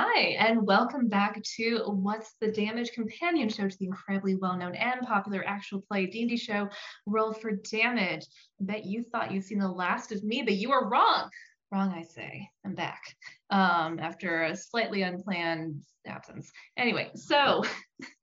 Hi, and welcome back to What's the Damage companion show to the incredibly well-known and popular actual play D&D show Roll for Damage. I bet you thought you'd seen the last of me, but you were wrong. Wrong, I say. I'm back um, after a slightly unplanned absence. Anyway, so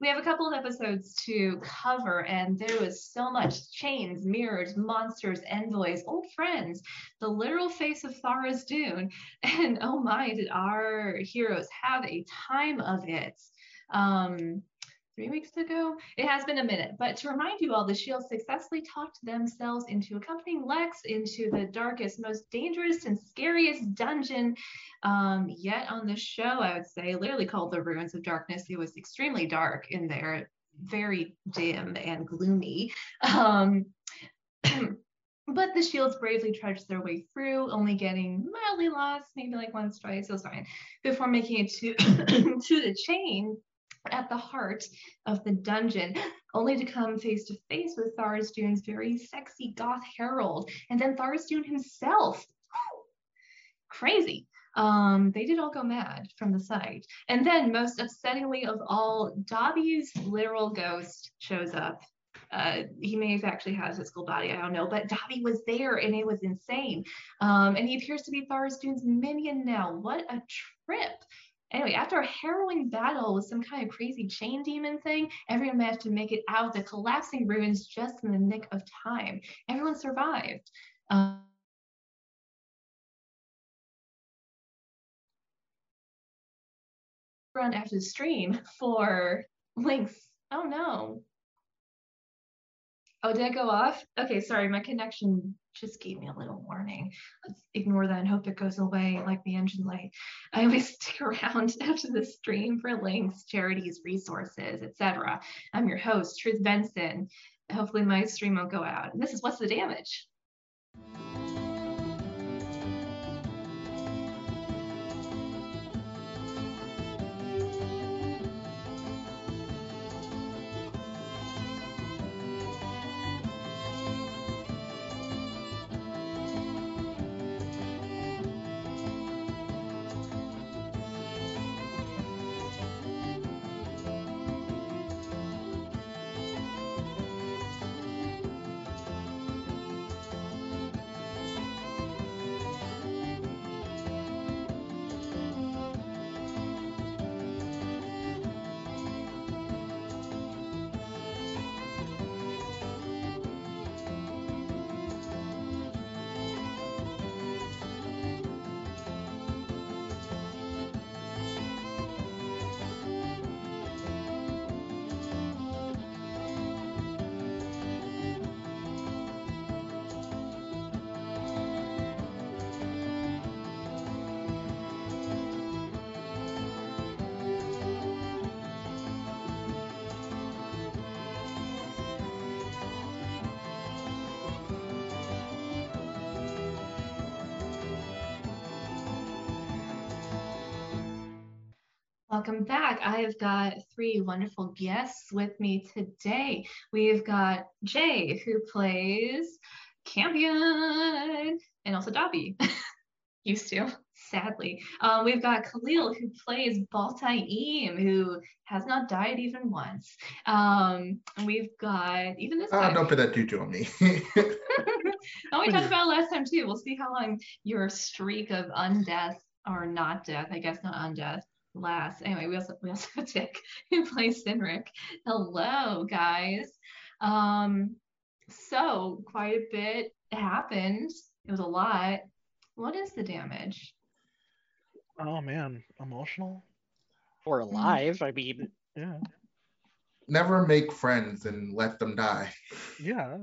we have a couple of episodes to cover, and there was so much chains, mirrors, monsters, envoys, old friends, the literal face of Tharizdun. And oh my, did our heroes have a time of it. Um, three weeks ago. It has been a minute, but to remind you all, the Shield successfully talked themselves into accompanying Lex into the darkest, most dangerous, and scariest dungeon um, yet on the show, I would say, literally called the Ruins of Darkness. It was extremely dark in there, very dim and gloomy. Um, but the shields bravely trudged their way through, only getting mildly lost, maybe like once, twice, it was fine, before making it to to the chain at the heart of the dungeon, only to come face to face with Tharizdun's very sexy goth herald, and then Tharizdun himself. Crazy. Um, they did all go mad from the sight. And then, most upsettingly of all, Dobby's literal ghost shows up. Uh, he may have actually had a physical body, I don't know, but Dobby was there and it was insane. Um, and he appears to be Tharizdun's minion now. What a trip! Anyway, after a harrowing battle with some kind of crazy chain demon thing, everyone managed to make it out of the collapsing ruins just in the nick of time. Everyone survived. Um, run after the stream for links. Oh no. Oh, did I go off? Okay, sorry, my connection just gave me a little warning. Let's ignore that and hope it goes away like the engine light. I always stick around after the stream for links, charities, resources, etc. I'm your host, Truth Benson. Hopefully my stream won't go out. And this is What's the Damage? Welcome back. I have got three wonderful guests with me today. We've got Jay, who plays Campion, and also Dobby. Used to, sadly. Um, we've got Khalil, who plays Baltaim, who has not died even once. Um, and we've got even this. Oh, don't put that juju on me. oh, we talked about last time too. We'll see how long your streak of undeath or not death, I guess not undeath, last. Anyway, we also we also have Dick who plays Sinric. Hello, guys. Um, so quite a bit happened. It was a lot. What is the damage? Oh man, emotional. Or alive. I mean, Yeah, Never make friends and let them die. yeah.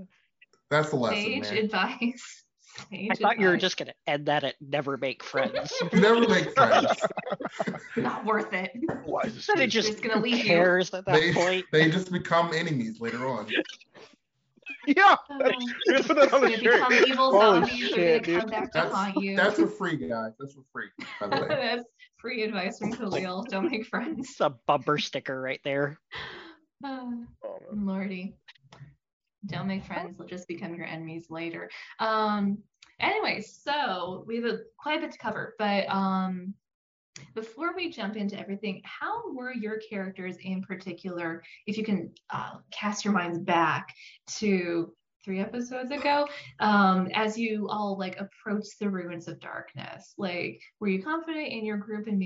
That's the lesson, Sage advice. Sage I thought you were just gonna end that at never make friends. Never make friends. not worth it. Wise Then it just Just gonna leave you. at that They, point. they just become enemies later on. yeah. Oh. That's, you just put that on You're the gonna shirt. become evil Holy zombies. They're shit, gonna dude. come back to That's haunt you. that's for free, guys. That's for free, by the way. That's free advice from Khalil. Don't make friends. It's a bumper sticker right there. Oh, Oh. Lordy. Don't make friends, they'll just become your enemies later. Um, anyway, so we have a, quite a bit to cover, but um, Before we jump into everything, how were your characters in particular, if you can uh, cast your minds back to three episodes ago, um, as you all like approach the ruins of darkness? Like, were you confident in your group and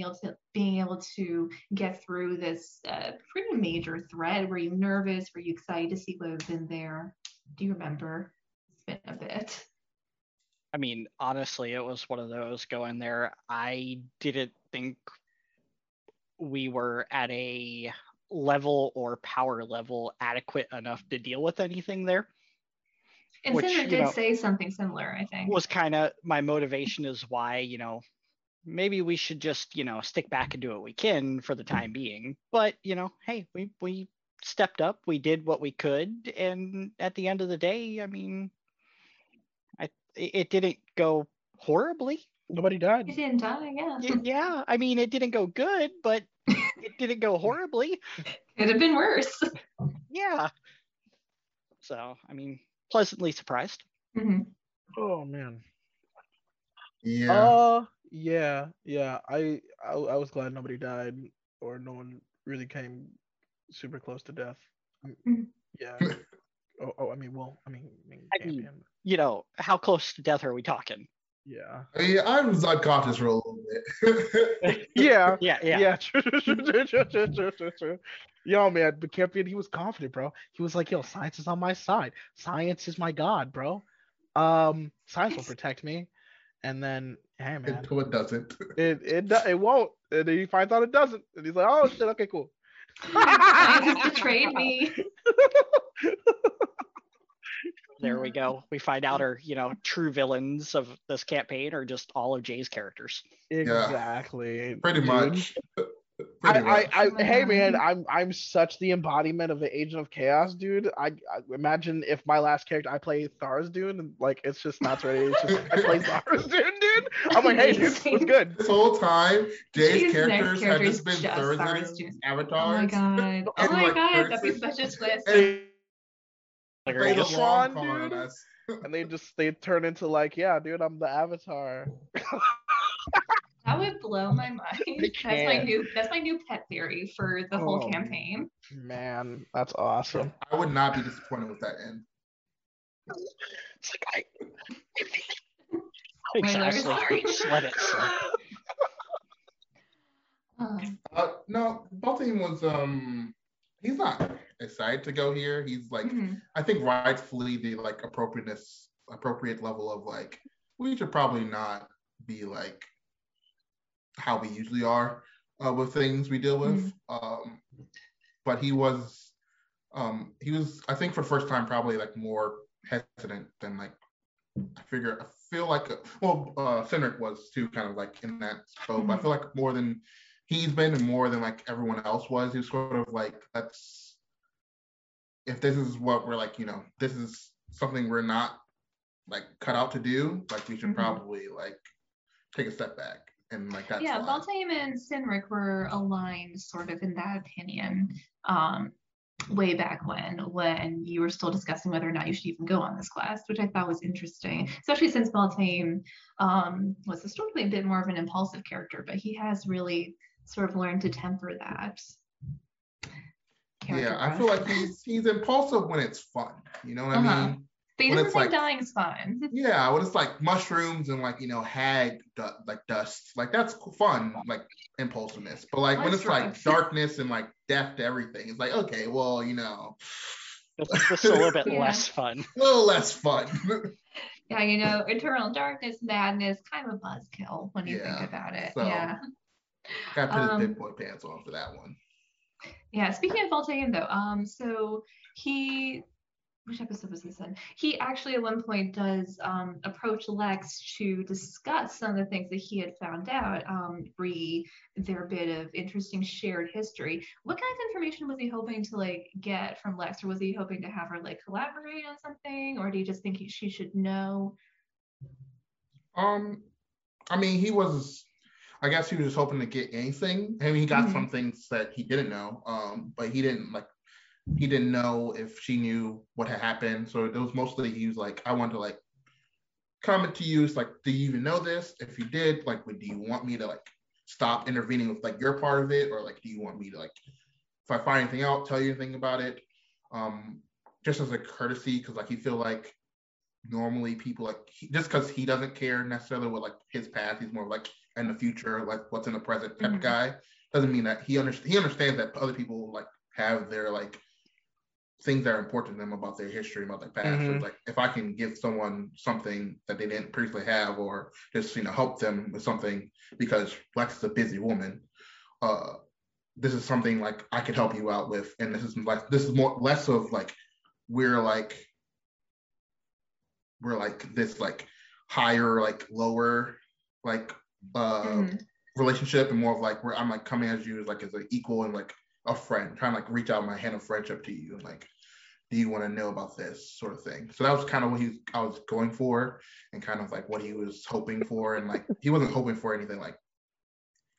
being able to get through this uh, pretty major threat? Were you nervous? Were you excited to see what was in there? Do you remember? It's been a bit. I mean, honestly, it was one of those going there. I didn't think we were at a level or power level adequate enough to deal with anything there. And Which, Cinder you did know, say something similar, I think. Was kind of my motivation is why, you know, maybe we should just, you know, stick back and do what we can for the time being. But, you know, hey, we we stepped up, we did what we could, and at the end of the day, I mean, I it, it didn't go horribly. Nobody died. He didn't die, yeah. Yeah, I mean, it didn't go good, but it didn't go horribly. Could have been worse. Yeah. So, I mean, pleasantly surprised. Mhm. Oh man. Yeah. Uh yeah, yeah. I, I I was glad nobody died or no one really came super close to death. Mm, Mhm. Yeah. oh, oh, I mean, well, I mean, I mean, I mean- You know, how close to death are we talking? Yeah. I I'm Zodkatus for a little bit. yeah. Yeah. Yeah. Yeah. True, true, true, Yo, man, but Campion, he was confident, bro. He was like, yo, science is on my side. Science is my god, bro. Um, science will protect me. And then, hey, man. Until it doesn't. It, it, it won't. And then he finds out it doesn't. And he's like, oh, shit, okay, cool. science just betrayed me. There we go. We find out our, you know, true villains of this campaign are just all of Jay's characters. Exactly. Pretty much. Pretty I, much. I, Oh hey man, I'm I'm such the embodiment of the agent of chaos, dude. I, I imagine if my last character I play Thars, dude, and like it's just not ready. It's just I play Thars, dude, dude. I'm like, hey, dude, what's good? This whole time, Jay's Jay's next characters have character just is been just Thursday Cyrus Jr. Oh my god. Oh my like, god, that'd be such a twist. And Like, play the just- long Tron, dude. And they just they turn into like, yeah, dude, I'm the Avatar. That would blow my mind. That's my new that's my new pet theory for the whole Oh, campaign. Man, that's awesome. I would not be disappointed with that end. It's like I, Spoilers. exactly. Just let it slip. Um, Uh, no, Baltaim was um, he's not excited to go here. He's like, mhm. I think rightfully the like appropriateness, appropriate level of like, we should probably not be like how we usually are uh, with things we deal with. Um, but he was, um, he was, I think for the first time probably like more hesitant than like I figure I feel like well uh Cedric was too kind of like in that boat. but I feel like more than he's been and more than like everyone else was. He's sort of like let's if this is what we're like, you know, this is something we're not like cut out to do, like we should Mhm. probably like take a step back and like that's yeah, why. Baltaim and Sinric were aligned sort of in that opinion. Um way back when when you were still discussing whether or not you should even go on this class, which I thought was interesting, especially since Baltaim um, was historically a bit more of an impulsive character, but he has really sort of learn to temper that. character yeah, I feel like he's he's impulsive when it's fun. You know what Uh-huh. I mean? but he when doesn't it's think like- dying's fun. Yeah, when it's like mushrooms and like you know hag du- like dust, like that's fun, like impulsiveness. But like when it's like darkness and like death to everything, it's like okay, well you know, This, this a little bit Yeah. less fun. a little less fun. Yeah, you know, eternal darkness, madness, kind of a buzzkill when you think about it. so- Yeah. Got to put Um, his big boy pants on for that one. Yeah, speaking of Voltaire though, um, so he which episode was this in? He actually at one point does um approach Lex to discuss some of the things that he had found out, um, re their bit of interesting shared history. What kind of information was he hoping to like get from Lex, or was he hoping to have her like collaborate on something, or do you just think he, she should know? Um, I mean, he was. I guess he was just hoping to get anything. I mean, he got Mhm. some things that he didn't know. Um, but he didn't like. He didn't know if she knew what had happened. So it was mostly he was like, I want to like comment to you. It's like, do you even know this? If you did, like, would do you want me to like stop intervening with like your part of it, or like do you want me to like if I find anything out, tell you anything about it, um, just as a courtesy, because like you feel like normally people like he, just because he doesn't care necessarily with like his past, he's more like in the future, like what's in the present type Mhm. of guy. Doesn't mean that he understands. He understands that other people like have their like things that are important to them about their history, about their past. So Mhm. it's like if I can give someone something that they didn't previously have, or just you know help them with something because Lex is a busy woman. Uh, this is something like I could help you out with, and this is like this is more less of like we're like we're like this like higher like lower like uh Mhm. relationship and more of like where I'm like coming as you as like as an equal and like a friend, trying to like reach out my hand of friendship to you and like, do you want to know about this sort of thing? So that was kind of what he I was going for and kind of like what he was hoping for. And like he wasn't hoping for anything like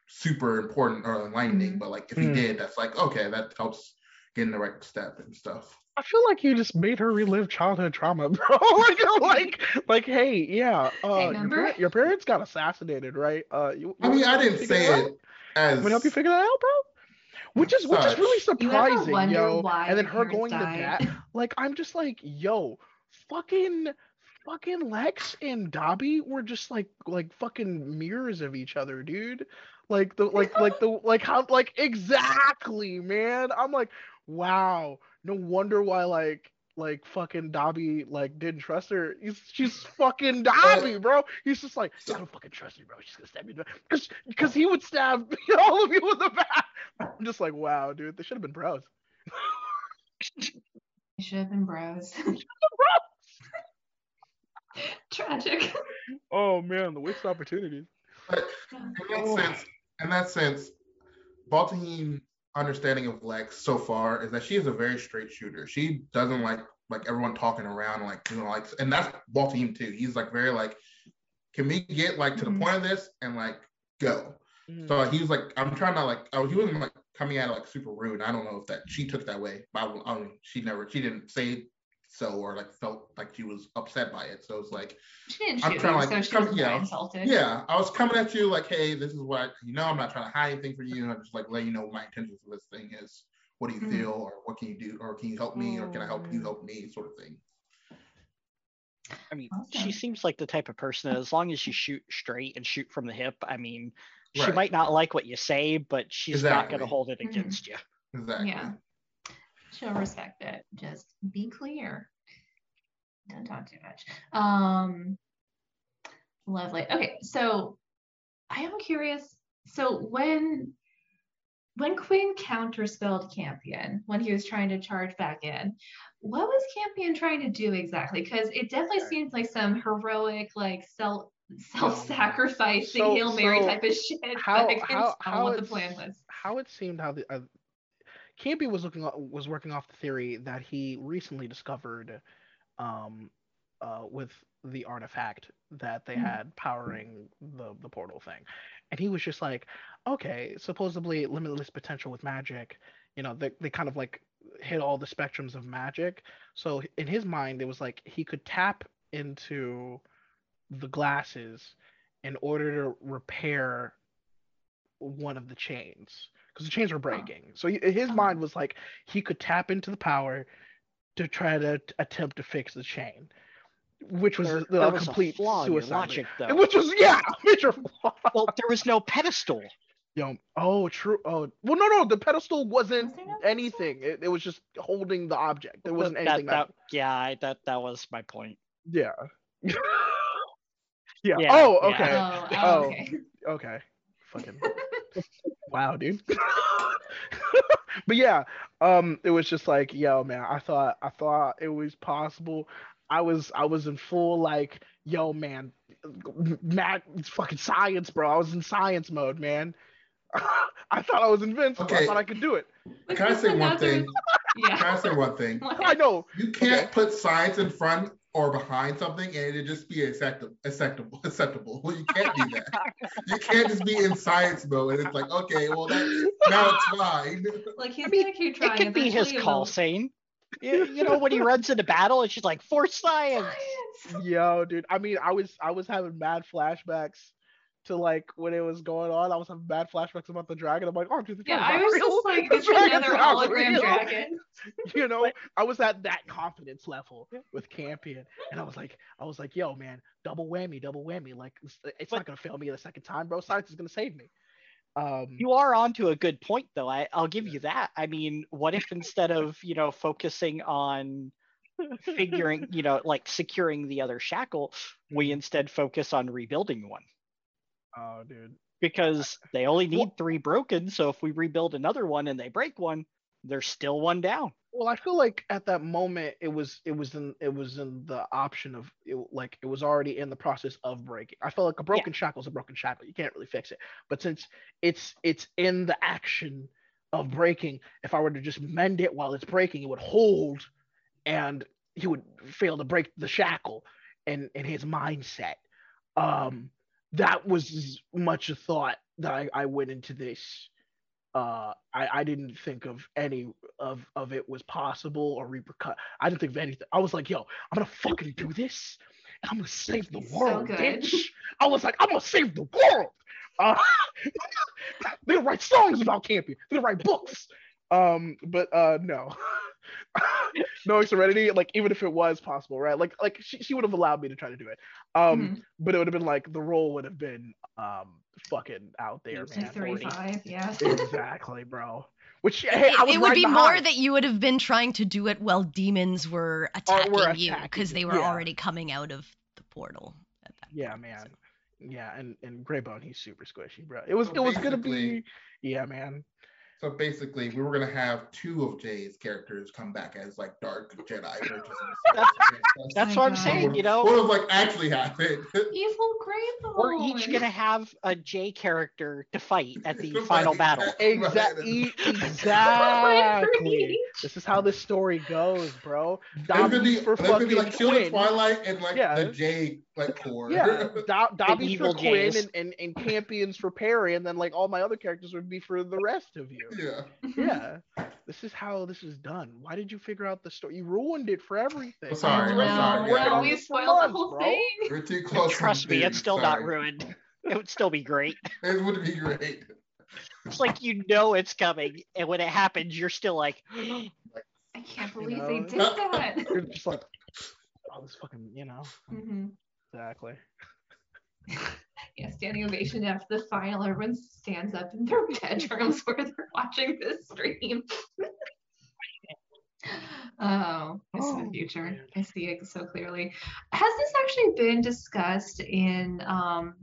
super important or enlightening, Mhm. but like if he Mm. did, that's like okay, that helps get in the right step and stuff. I feel like you just made her relive childhood trauma, bro. like, like, like, hey, yeah, uh, your, par- your parents got assassinated, right? Uh, you, I mean, I didn't say out? it as I'm gonna help you figure that out, bro. Which is which is really Such. You ever surprising, yo. why And then her parents going to died? bat, like I'm just like, yo, fucking, fucking Lex and Dobby were just like like fucking mirrors of each other, dude. Like the like like the like how like exactly, man. I'm like, wow. No wonder why like like fucking Dobby like didn't trust her. He's, she's fucking Dobby, bro. He's just like, I don't fucking trust you, bro. She's gonna stab me. Because because he would stab all of you in the back. I'm just like, wow, dude. They should have been bros. They should have been bros. Tragic. Oh man, the waste opportunities. But in that sense, in that sense, Baltaim understanding of Lex so far is that she is a very straight shooter. She doesn't like like everyone talking around like you know like and that's Baltaim too. He's like very like, can we get like to Mhm. the point of this and like go? Mm. So he was like, I'm trying to like, oh, he wasn't like coming at it like super rude. I don't know if that she took that way, but I, I don't- she never, she didn't say so or like felt like she was upset by it. So it's like, She didn't I'm trying you, to, so like, she come- yeah, insulted. yeah, I was coming at you like, hey, this is what I, you know, I'm not trying to hide anything for you. I'm just like letting you know what my intentions for this thing is. What do you Mhm. feel, or what can you do, or can you help me, or can I help you Mm. help me, sort of thing. I mean, Awesome. she seems like the type of person that as long as you shoot straight and shoot from the hip, I mean, she Right. might not like what you say, but she's not going to hold it against you. Exactly. Yeah. She'll respect it. Just be clear. Don't talk too much. Um lovely. Okay, so I am curious. So when when Quinn counterspelled Campion when he was trying to charge back in, what was Campion trying to do exactly? Because it definitely seems like some heroic, like self self-sacrificing So- Hail Mary so type of shit. How but I couldn't how tell how what the plan was. how it seemed how the uh, Campy was looking was working off the theory that he recently discovered um uh with the artifact that they Mhm. had powering the the portal thing. And he was just like okay supposedly limitless potential with magic. You know they, they kind of like hit all the spectrums of magic. So in his mind it was like he could tap into the glasses in order to repair one of the chains because the chains were breaking. So he, his mind was like he could tap into the power to try to t- attempt to fix the chain, which was There, a there was complete a flaw in your suicide. logic, though. Which was yeah, major flaw. well, there was no pedestal. Yo, oh true. Oh well, no, no, the pedestal wasn't Was anything. It, it was just holding the object. There wasn't that, anything. that, That, yeah, I- that that was my point. yeah. yeah. Yeah, Oh, yeah. okay. Oh, oh, Oh. okay. Okay. Fucking wow, dude. but yeah, um, it was just like, yo, man, I thought I thought it was possible. I was I was in full like, yo, man, Matt, it's fucking science, bro. I was in science mode, man. I thought I was invincible. I thought I could do it. Can I say one one out there thing? was- Can I say one thing? I know. You can't Okay. put science in front or behind something and it'd just be acceptable. Acceptable. Acceptable. You can't do that. you can't just be in science mode and it's like, okay, well that now it's fine. Like he's I mean, gonna keep It could be his call it'll- saying. You, you know, when he runs into battle, it's just like for science. Science. Yo, dude. I mean, I was I was having mad flashbacks to like when it was going on. I was having bad flashbacks about the dragon. I'm like, oh, dude, the Yeah, I was real. just like, The this is dragon's another hologram real. dragon. you know, I was at that confidence level with Campion, and I was like, I was like, yo, man, double whammy, double whammy. Like, it's, it's But- not gonna fail me the second time, bro. Science is gonna save me. Um, You are onto a good point, though. I, I'll give you that. I mean, what if instead of you know focusing on figuring, you know, like securing the other shackle, we instead focus on rebuilding one? Oh, dude. Because they only need Well- three broken. So if we rebuild another one and they break one, there's still one down. Well, I feel like at that moment it was it was in it was in the option of it, like it was already in the process of breaking. I felt like a broken shackle is a broken shackle. You can't really fix it. But since it's it's in the action of breaking, if I were to just mend it while it's breaking, it would hold, and he would fail to break the shackle. And in his mindset, um, that was as much a thought that I, I went into this uh I, I didn't think of any of of it was possible or repercut I didn't think of anything. I was like, yo, I'm gonna fucking do this and I'm gonna save the So world, good. bitch. I was like, I'm gonna save the world. Uh, they're gonna write songs about camping. They're gonna write books. Um, but uh no. no serenity, like even if it was possible, right? Like like she, she would have allowed me to try to do it. Um, Mhm. but it would have been like the role would have been um fucking out there, man. 40. 35, yeah. Exactly, bro. Which hey, it, I was it would be the more high. that you would have been trying to do it while demons were attacking were you because they were yeah. already coming out of the portal. At that Yeah, point, man. so. Yeah, and and Greybone, he's super squishy, bro. It was So it was gonna be yeah, man. So basically, we were gonna have two of Jay's characters come back as like dark Jedi versions. of That's- That's my what I'm God. saying, you know. What would like actually happen? Evil Greybones. We're each gonna have a Jay character to fight at the final battle. Exactly. Exactly. This is how this story goes, bro. There's gonna be, for there's gonna be fucking like Shield Quinn. Twilight and like Yeah. the J like core. Yeah, Do- Dobby's for evil Quinn and, and, and Campions for Perry, and then like all my other characters would be for the rest of you. Yeah. Yeah, this is how this is done. Why did you figure out the story? You ruined it for everything. I'm sorry, Oh, I'm no, sorry, no, yeah. we This for spoiled the whole bro. thing. We're too close. Trust me, it's thing, still not ruined. It would still be great. It would be great. It's like you know it's coming, and when it happens, you're still like, I can't believe know? they did that. You're just like, oh, this fucking, you know, hmm exactly. Yeah, standing ovation after the final. Everyone stands up in their bedrooms where they're watching this stream. oh, I see the Oh, future. man. I see it so clearly. Has this actually been discussed in um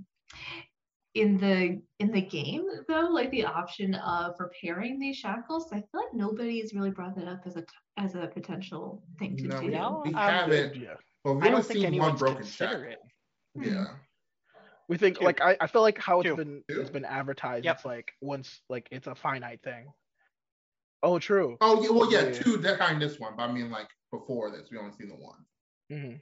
in the in the game though, like the option of repairing these shackles? I feel like nobody's really brought that up as a as a potential thing to No, do. we, No, we um, haven't. Yeah. But we've I don't only think seen one anyone's broken considered shackle. it. Yeah. We think Two. like I, I feel like how it's Two. been Two. it's been advertised. Yep. It's like once like it's a finite thing. Oh, true. Oh yeah, well yeah, Yeah, yeah. two behind this one, but I mean like before this, we only seen the one. Mm-hmm.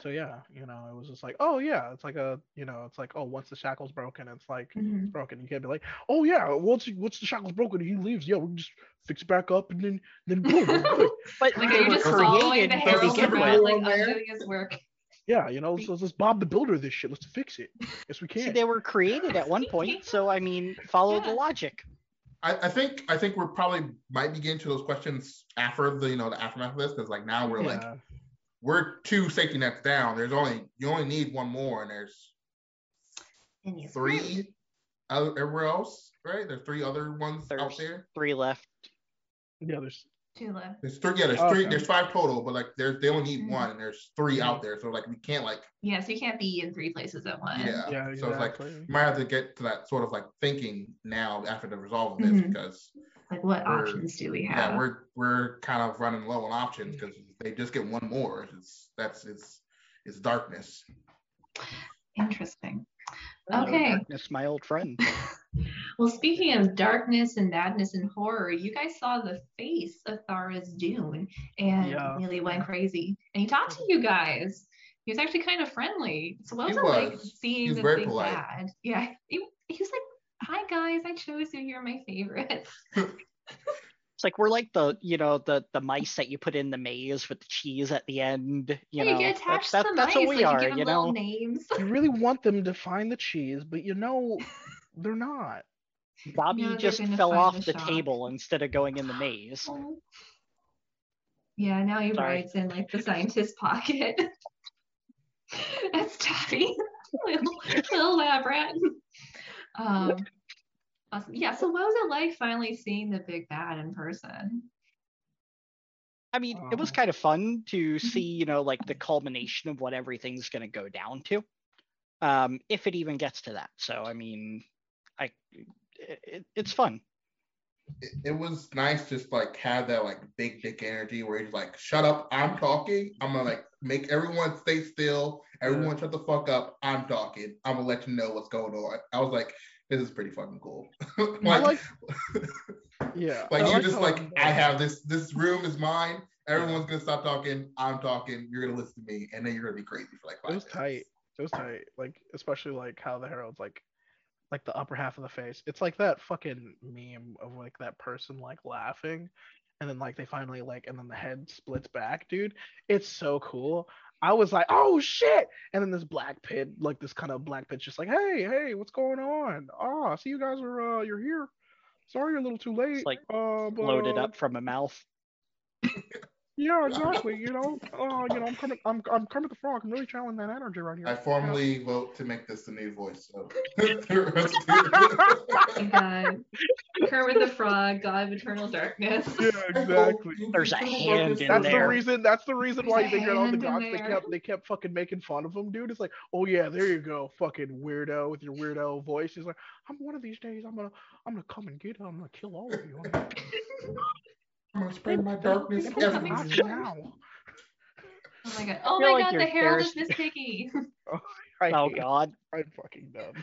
So yeah, you know, it was just like, oh yeah, it's like a, you know, it's like, oh, once the shackle's broken, it's like Mhm. broken. You can't be like, oh yeah, once once the shackle's broken, he leaves. Yeah, we can just fix it back up and then then boom. but Like they are you just following created the to Harold Harold begin around like one there? undoing his work? Yeah, you know, let's, let's Bob the Builder this shit. Let's fix it. Yes, we can. See, can. they were created at one point, so I mean, follow the logic. I, I think I think we're probably might be getting to those questions after the you know the aftermath of this because like now we're like we're two safety nets down. There's only you only need one more, and there's And three other everywhere else, right? There's three other ones out there. three left. Yeah, there's Two left. There's three. Yeah, there's Oh, three. okay. There's five total, but like there's they only need Mhm. one, and there's three out there. So like we can't like Yeah, so you can't be in three places at once. yeah. yeah, So it's like exactly. you might have to get to that sort of like thinking now after the resolve of this Mhm. because Like what options do we have? yeah we're we're kind of running low on options because they just get one more. It's that's it's it's darkness. Interesting. Hello, Okay. Darkness, my old friend. Well, speaking of darkness and madness and horror, you guys saw the face of Tharizdun and Yeah. nearly went crazy. And he talked to you guys. He was actually kind of friendly. So what He was it like seeing He the very big polite. bad? Yeah. He, he was like, Hi guys, I chose you. You're my favorite. It's like we're like the you know the the mice that you put in the maze with the cheese at the end. You Yeah, know, get that's, attached that's, to the that's mice. what we like, are. You give You them little know, names. You really want them to find the cheese, but you know they're not. Bobby No, just fell off the the table instead of going in the maze. Yeah, now he Sorry. rides in like the scientist pocket. That's Dobby. little, little lab rat. Um, awesome. Yeah, so what was it like finally seeing the big bad in person? I mean, it was Oh. kind of fun to Mm-hmm. see, you know, like the culmination of what everything's going to go down to, um, if it even gets to that. So, I mean, I, it, it, it's fun. it, it was nice just like have that like big dick energy where he's like, shut up, I'm talking. I'm gonna like make everyone stay still. Everyone shut the fuck up. I'm talking. I'm gonna let you know what's going on. I was like, this is pretty fucking cool. Like, like, yeah. like I you just like, I have this. This room is mine. Everyone's gonna stop talking. I'm talking. You're gonna listen to me, and then you're gonna be crazy for like five It was minutes. tight. It was tight. Like especially like how the herald's like like the upper half of the face. It's like that fucking meme of like that person like laughing and then like they finally like and then the head splits back, dude. It's so cool. I was like, oh shit! And then this black pit, like this kind of black pit, just like, hey, hey, what's going on? Oh, I see you guys are uh you're here. Sorry you're a little too late. like uh, but, Loaded up from a mouth. Yeah, exactly. You know, uh, you know, I'm coming. I'm I'm Kermit the Frog. I'm really channeling that energy right here. I you know? formally vote to make this the new voice. So. God. Kermit the Frog, God of Eternal Darkness. Yeah, exactly. There's a hand in That's the reason. That's the reason why There's they a get all the gods. They kept they kept fucking making fun of him, dude. It's like, oh yeah, there you go, fucking weirdo with your weirdo voice. He's like, I'm one of these days, I'm gonna I'm gonna come and get him. I'm gonna kill all of you. I'm gonna- spread my darkness They put me everywhere. now. Oh my God. Oh my like God, you're the Herald is thirsty. Miss Piggy. I Oh hate- God. I'm fucking done.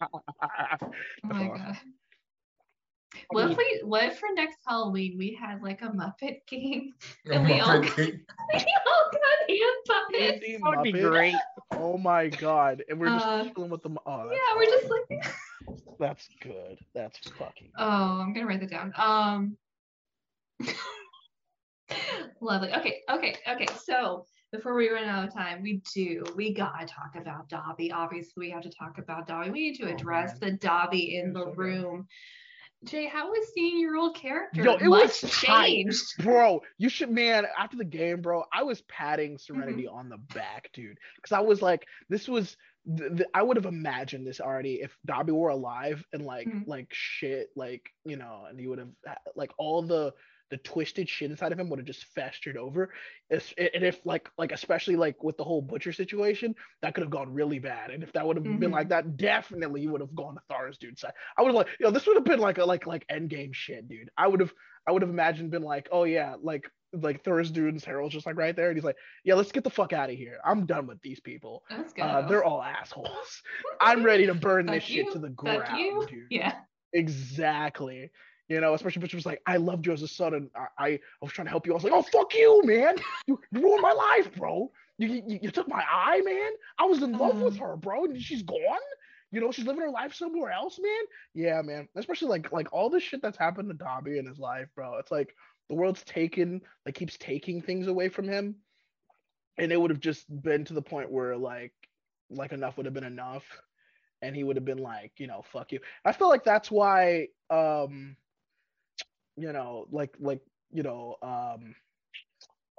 Oh my God. What if we what if for next Halloween we had like a Muppet game? And we all got, we all got hand puppets. Andy That would be great. Oh my god! And we're just Uh, chilling with them. Oh, Yeah, that's we're just like That's good. That's fucking. Oh, I'm gonna write that down. Um lovely. Okay, okay, okay. So before we run out of time, we do we gotta talk about Dobby. Obviously, we have to talk about Dobby. We need to Oh, address man. the Dobby in the so good. room. Jay, how was seeing your old character? Yo, it Much was tight. changed. Bro, you should, man. After the game, bro, I was patting Mm-hmm. Serenity on the back, dude, because I was like, this was. th- th- I would have imagined this already if Dobby were alive and like Mhm. like shit like you know and he would have like all the the twisted shit inside of him would have just festered over. And if like like especially like with the whole butcher situation that could have gone really bad. And if that would have been Mhm. like that definitely you would have gone to Tharizdun side. I would have like yo this would have been like a like like end game shit dude. I would have I would have imagined been like oh yeah like like Tharizdun's Harold's just like right there. And he's like yeah let's get the fuck out of here. I'm done with these people. Uh, they're all assholes. I'm ready to burn this Fuck shit to the fuck ground you. dude. Yeah. Exactly. You know, especially Butcher was like, I loved you as a son, and I, I, was trying to help you. I was like, oh fuck you, man! You, you ruined my life, bro. You, you, you took my eye, man. I was in love with Uh. her, bro, and she's gone. You know, she's living her life somewhere else, man. Yeah, man. Especially like like all the shit that's happened to Dobby in his life, bro. It's like the world's taken, like keeps taking things away from him, and it would have just been to the point where like like enough would have been enough and he would have been like you know fuck you i feel like that's why um you know like like you know um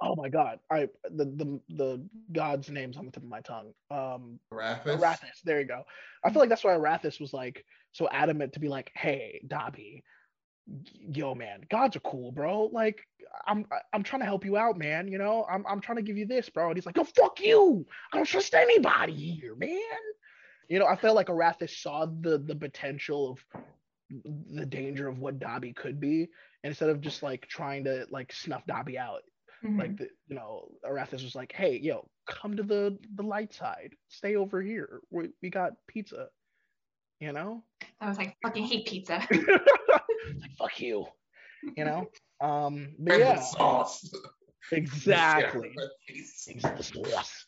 oh my god i the the, the god's names on the tip of my tongue um Arathis. Arathis, there you go. I feel like that's why Arathis was like so adamant to be like, "Hey, Dobby, yo, man, gods are cool, bro. Like, I'm I'm trying to help you out, man. You know, I'm I'm trying to give you this, bro." And he's like, "Yo, fuck you. I don't trust anybody here, man." You know, I felt like Arathis saw the the potential of the danger of what Dobby could be, instead of just like trying to like snuff Dobby out, Mhm. like the, you know Arathis was like hey yo come to the the light side. Stay over here. We, we got pizza. You know? I was like, fucking hate pizza. like fuck you. You know? Um but yeah. sauce. exactly. The sauce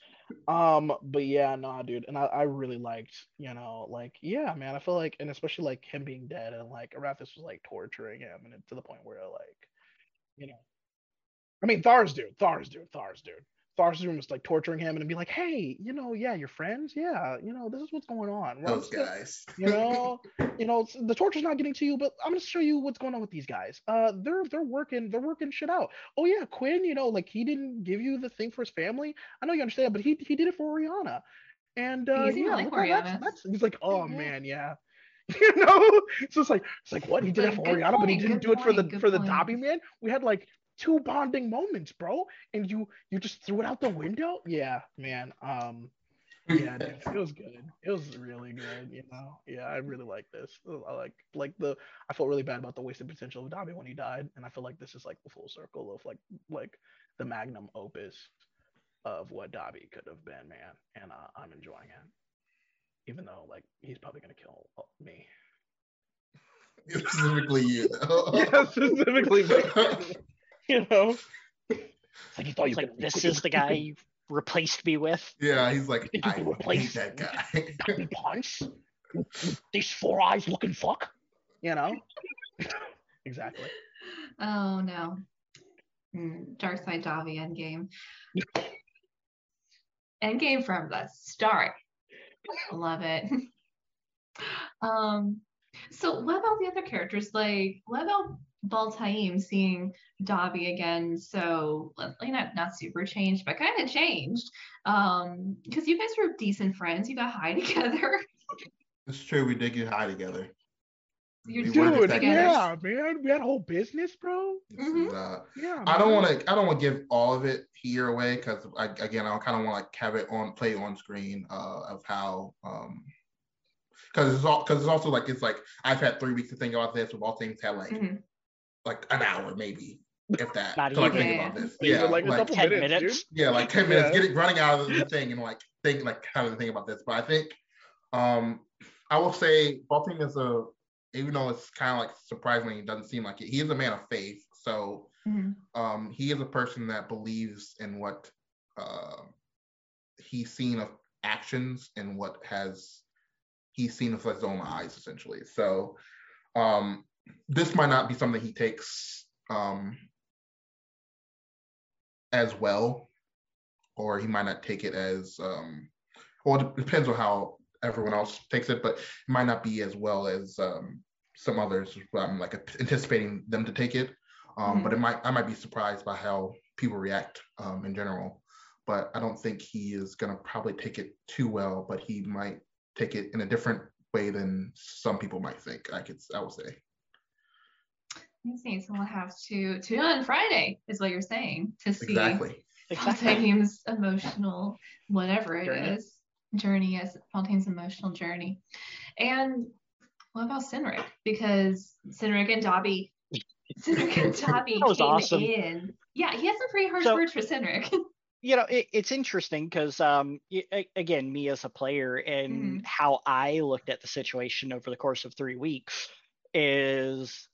Um, but yeah, nah, dude, and I, I really liked, you know, like yeah, man, I feel like, and especially like him being dead and like Arathis was like torturing him, and it, to the point where like, you know, I mean, Tharizdun, Thar's dude, Tharizdun. Thar's room was like torturing him and be like, hey, you know, yeah, you're friends, yeah, you know, this is what's going on. Right? Those guys. you know, you know, the torture's not getting to you, but I'm gonna show you what's going on with these guys. Uh, they're they're working they're working shit out. Oh yeah, Quinn, you know, like he didn't give you the thing for his family. I know you understand, but he he did it for Oriana, and uh, You seem to yeah, like look that's, that's he's like, oh Mhm. man, yeah. You know, so it's like it's like what he did it for good Oriana, but he didn't good do it for the point, for the. Dobby man. We had like two bonding moments, bro, and you you just threw it out the window. Yeah, man. Um, yeah, dude, it was good. It was really good, you know. Yeah, I really like this. I like like the I felt really bad about the wasted potential of Dobby when he died, and I feel like this is like the full circle of like like the magnum opus of what Dobby could have been, man. And uh, I'm enjoying it, even though like he's probably gonna kill uh, me. Specifically you. yeah, specifically, you know. It's like you thought It's you like this is the guy you replaced me with. yeah, he's like, you I replaced hate that guy. Dobby Punch, these four eyes looking fuck, you know. exactly. Oh no. Mm, Dark Side Dobby Endgame. Endgame from the start. Love it. um, so what about the other characters? Like, what about Baltaim seeing Dobby again? So like not not super changed, but kind of changed. Um, because you guys were decent friends. You got high together. It's true, we did get high together. You We two were were Dude, just that together. yeah, man, we had a whole business, bro. This Mhm. is, uh, Yeah. I don't want to. I don't want to give all of it here away because I, again, I kind of want to like have it on play on screen uh, of how um because it's all because it's also like it's like I've had three weeks to think about this. With all things had like Mhm. Like an hour maybe if that Not to like even. think about this. Even, Yeah, like, like, Ten minutes, minutes. yeah, like ten minutes, Yeah. get it running out of the thing and like think like kind of think about this. But I think um I will say Baltaim is a even though it's kind of like surprisingly it doesn't seem like it. He is a man of faith, so Mhm. um, he is a person that believes in what uh, he's seen of actions and what has he's seen with his own eyes, essentially. So um, this might not be something he takes um, as well, or he might not take it as um, well. It depends on how everyone else takes it, but it might not be as well as um, some others. I'm like anticipating them to take it um, but it might I might be surprised by how people react um, in general. But I don't think he is gonna probably take it too well. But he might take it in a different way than some people might think. I could I would say. I see. So we'll have to tune in on Friday, is what you're saying, to see Exactly. Exactly. Fontaine's emotional, whatever it is, Journey. journey is Fontaine's emotional journey. And what about Sinric? Because Sinric and Dobby, Sinric and Dobby That was came awesome. in. Yeah, he has some pretty harsh So- words for Sinric. you know it, it's interesting because um y- a- again me as a player and Mhm. how i looked at the situation over the course of three weeks is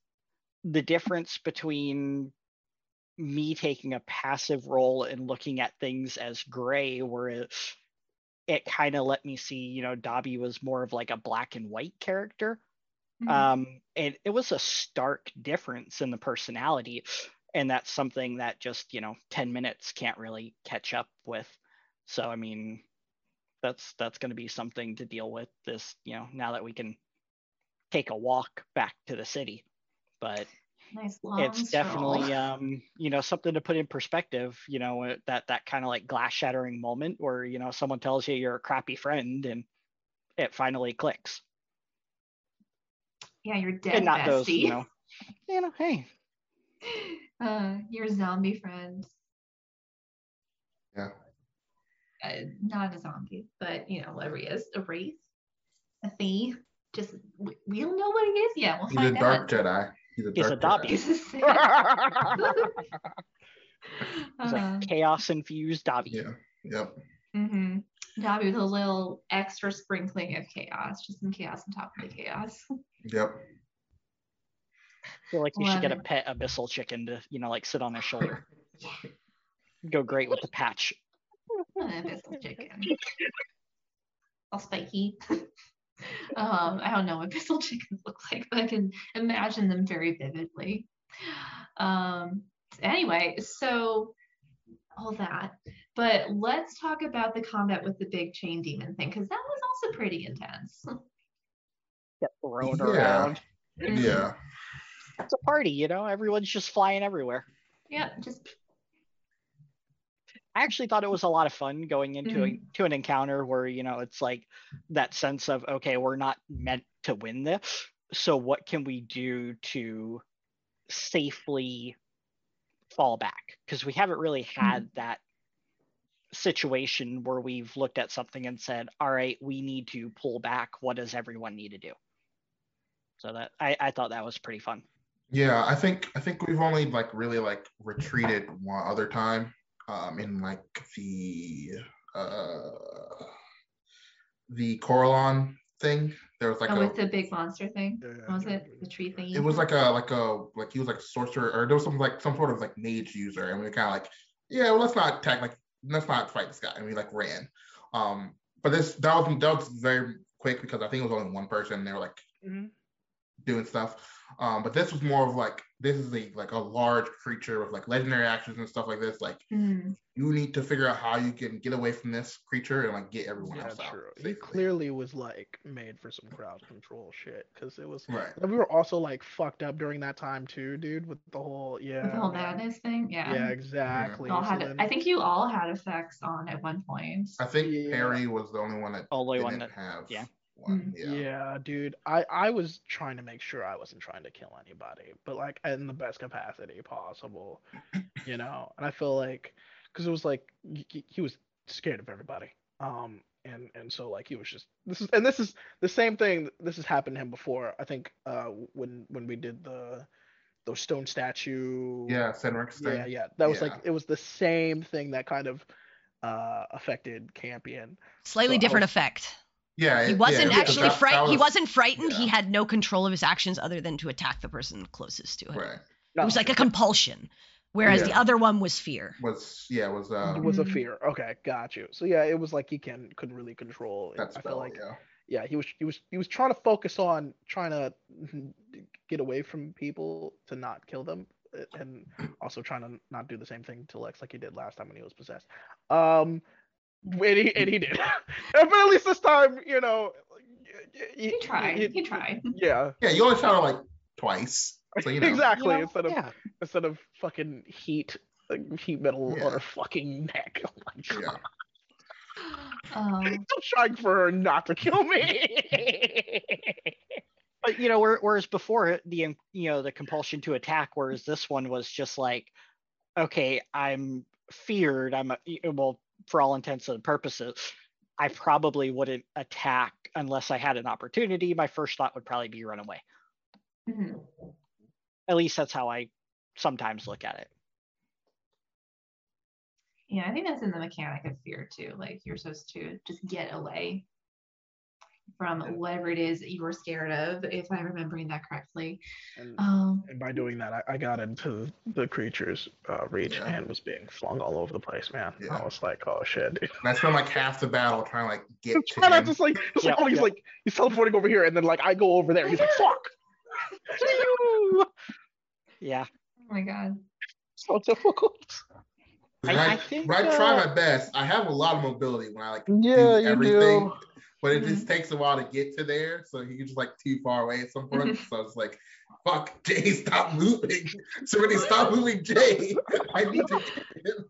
the difference between me taking a passive role and looking at things as gray where it, it kind of let me see you know dobby was more of like a black and white character. Mhm. um and it was a stark difference in the personality and that's something that just you know 10 minutes can't really catch up with. So i mean that's that's going to be something to deal with this you know now that we can take a walk back to the city but nice long it's stroll. definitely um you know something to put in perspective you know uh, that that kind of like glass shattering moment where you know someone tells you you're a crappy friend and it finally clicks yeah, you're dead and not bestie. those you know you know hey uh, your zombie friend. Yeah. Uh, not a zombie, but you know, whatever he is, a wraith, a thief. Just we, we don't know what he is yet. We'll He's a find dark out. Jedi. He's a He's dark a Dobby. He's a Sith. It's Uh, like chaos infused Dobby. Yeah. Yep. hmm Dobby with a little extra sprinkling of chaos, just some chaos on top of the chaos. Yep. I feel like you should Love get a pet abyssal chicken to, you know, like sit on their shoulder. Go great with the patch. an abyssal chicken. All spiky. Um, I don't know what abyssal chickens look like, but I can imagine them very vividly. Um, anyway, so all that. But let's talk about the combat with the big chain demon thing, because that was also pretty intense. Get thrown Yeah. around. Yeah. It's a party, you know. Everyone's just flying everywhere. Yeah, just I actually thought it was a lot of fun going into Mm-hmm. to an encounter where you know it's like that sense of okay, we're not meant to win this, so what can we do to safely fall back? Because we haven't really Mm-hmm. had that situation where we've looked at something and said, all right, we need to pull back. What does everyone need to do? So that I, I thought that was pretty fun. Yeah, I think I think we've only like really like retreated one other time, um, in like the uh the Coralon thing. There was like oh, a with the big monster thing. Yeah, What was yeah, it? The tree thing. it was like a like a like he was like a sorcerer or there was some like some sort of like mage user and we were kind of like yeah well let's not attack like let's not fight this guy and we like ran um but this that was that was very quick because I think it was only one person and they were like Mhm. Doing stuff um but this was more of like this is a like a large creature with like legendary actions and stuff like this like Mhm. you need to figure out how you can get away from this creature and like get everyone Yeah, else out true. He clearly was like made for some crowd control shit because it was. right we were also like fucked up during that time too, dude, with the whole yeah. With the whole madness thing. Yeah. Yeah, exactly. You all So had, then- I think you all had effects on at one point. I think Yeah. Perry was the only one that Only didn't one that have yeah. One Mm. yeah. Yeah, dude. I I was trying to make sure I wasn't trying to kill anybody, but like in the best capacity possible, you know. And I feel like because it was like he, he was scared of everybody, um, and and so like he was just this is and this is the same thing. This has happened to him before. I think uh when when we did the those stone statue. Yeah, Cedric's thing. Yeah, yeah. That was Yeah. like it was the same thing that kind of uh affected Campion. Slightly So different was- effect. Yeah, He wasn't yeah, actually that- frightened. that He was- wasn't frightened. He had no control of his actions other than to attack the person closest to him. Right. It was like a compulsion, whereas the other one was fear. Was yeah was uh It was a fear. Okay, got you. So yeah, it was like he can couldn't really control. it. that I spell feel like yeah. yeah, he was he was he was trying to focus on trying to get away from people to not kill them, and also trying to not do the same thing to Lex like he did last time when he was possessed. Um, and he and he did, but at least this time, you know, He tried. he- He tried. Yeah, Yeah, you only shot her like twice. So you know. exactly. You know, instead of yeah. instead of fucking heat, like, heat metal Yeah. on her fucking neck. Oh my god. Yeah. Um, still trying for her not to kill me. But you know, whereas before the um, you know the compulsion to attack, whereas this one was just like, okay, I'm feared. I'm a, y- well for all intents and purposes. I probably wouldn't attack unless I had an opportunity. My first thought would probably be run away. mhm. At least that's how I sometimes look at it. Yeah, I think that's in the mechanic of fear too. Like you're supposed to just get away from whatever it is that you were scared of, if I'm remembering that correctly. and, Um, and by doing that, I, I got into the creature's uh, reach Yeah. and was being flung all over the place, man. Yeah. I was like, oh shit, dude. And I spent like half the battle trying to like get to Trying not him. just like, it's like, oh, he's yeah. like, he's teleporting over here, and then like I go over there, and he's like, fuck. Yeah. oh my god. so difficult. When I- I, I think, when I try uh, my best, I have a lot of mobility when I like Yeah, do you everything. do. But it Mhm. just takes a while to get to there, so he's just like too far away at some point. so it's like, fuck, Jay, stop moving. Somebody stop moving, Jay. I need to get him.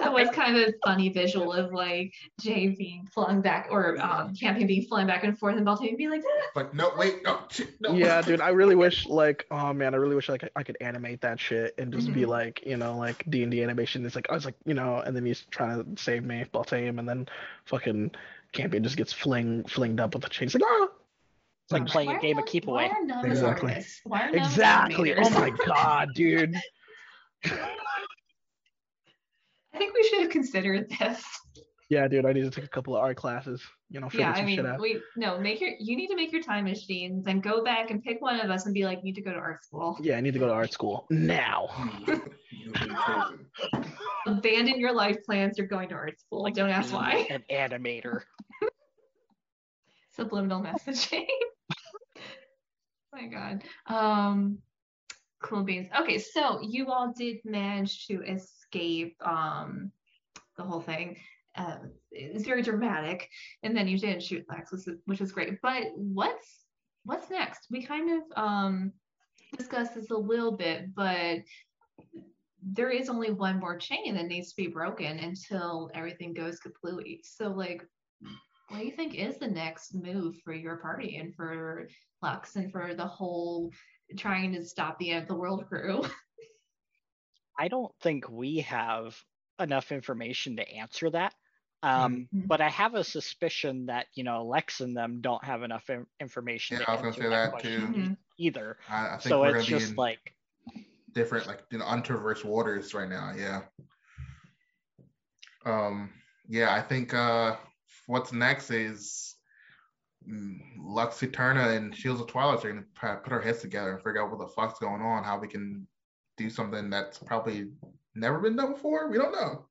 That was kind of a funny visual of like Jay being flung back or um, Campion being flung back and forth and Baltaim being like, "Ah." Like, no, wait, no, shit, no. Yeah, dude, I really wish like, oh man, I really wish like I could animate that shit and just be Mhm. like, you know, like D and D animation. It's like I was like, you know, and then he's trying to save me, Baltaim, and then fucking Campion just gets fling flinged up with a chain. It's like, ah, It's like playing why a game of keep away. Exactly. artists? Why are none exactly. Oh my god, dude. I think we should have considered this. Yeah, dude, I need to take a couple of art classes. You know, figure yeah, I some shit mean, out. we no make your you need to make your time machines and go back and pick one of us and be like, need to go to art school. Yeah, I need to go to art school now. You've been chosen. Abandon your life plans. You're going to art school. Like, Don't ask why. An animator. Subliminal messaging. my God. Um, cool beans. Okay, so you all did manage to escape um the whole thing. Uh, it's very dramatic, and then you didn't shoot Lex, which is, which is great. But what's what's next? We kind of um discussed this a little bit, but there is only one more chain that needs to be broken until everything goes completely. So, like, what do you think is the next move for your party and for Lux and for the whole trying to stop the end of the world crew? I don't think we have enough information to answer that. Um, Mhm. But I have a suspicion that you know Lex and them don't have enough in- information Yeah, to I was gonna answer say that that too. Mhm. either. I, I think So we're it's gonna be just in like different, like you know, untraversed waters right now. Yeah. Um. Yeah, I think uh, what's next is mm, Lux Eterna and Shields of Twilight are gonna try to put our heads together and figure out what the fuck's going on, how we can do something that's probably never been done before. We don't know.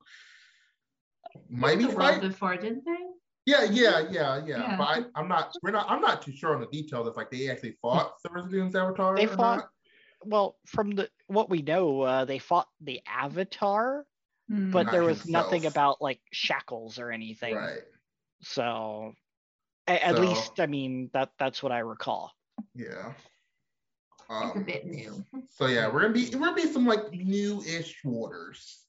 Maybe the world fight. before, didn't they? Yeah, yeah, yeah, yeah. Yeah. But I, I'm not. We're not. I'm not too sure on the details if like they actually fought the Resident Avatar. They or fought- not. well from the what we know uh, they fought the Avatar, Hmm. but Not there was nothing about like shackles or anything. Right. So a- at So- least I mean that that's what I recall. Yeah. it's a Um, bit new. so yeah, we're gonna be we're gonna be some like new-ish waters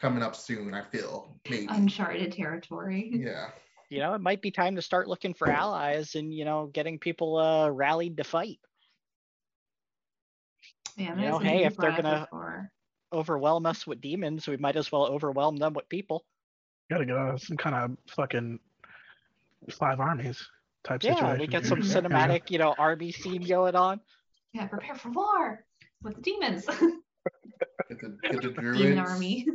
coming up soon. I feel maybe. Uncharted territory. yeah. You know, it might be time to start looking for allies and you know getting people uh, rallied to fight. Yeah, You know, hey, if they're gonna- before. Overwhelm us with demons, we might as well overwhelm them with people. Gotta get uh, some kind of fucking five armies type Yeah, situation. Yeah, we get dude. some Yeah. cinematic, you know, army scene going on. Yeah, prepare for war with the demons. Get the get the Demon army.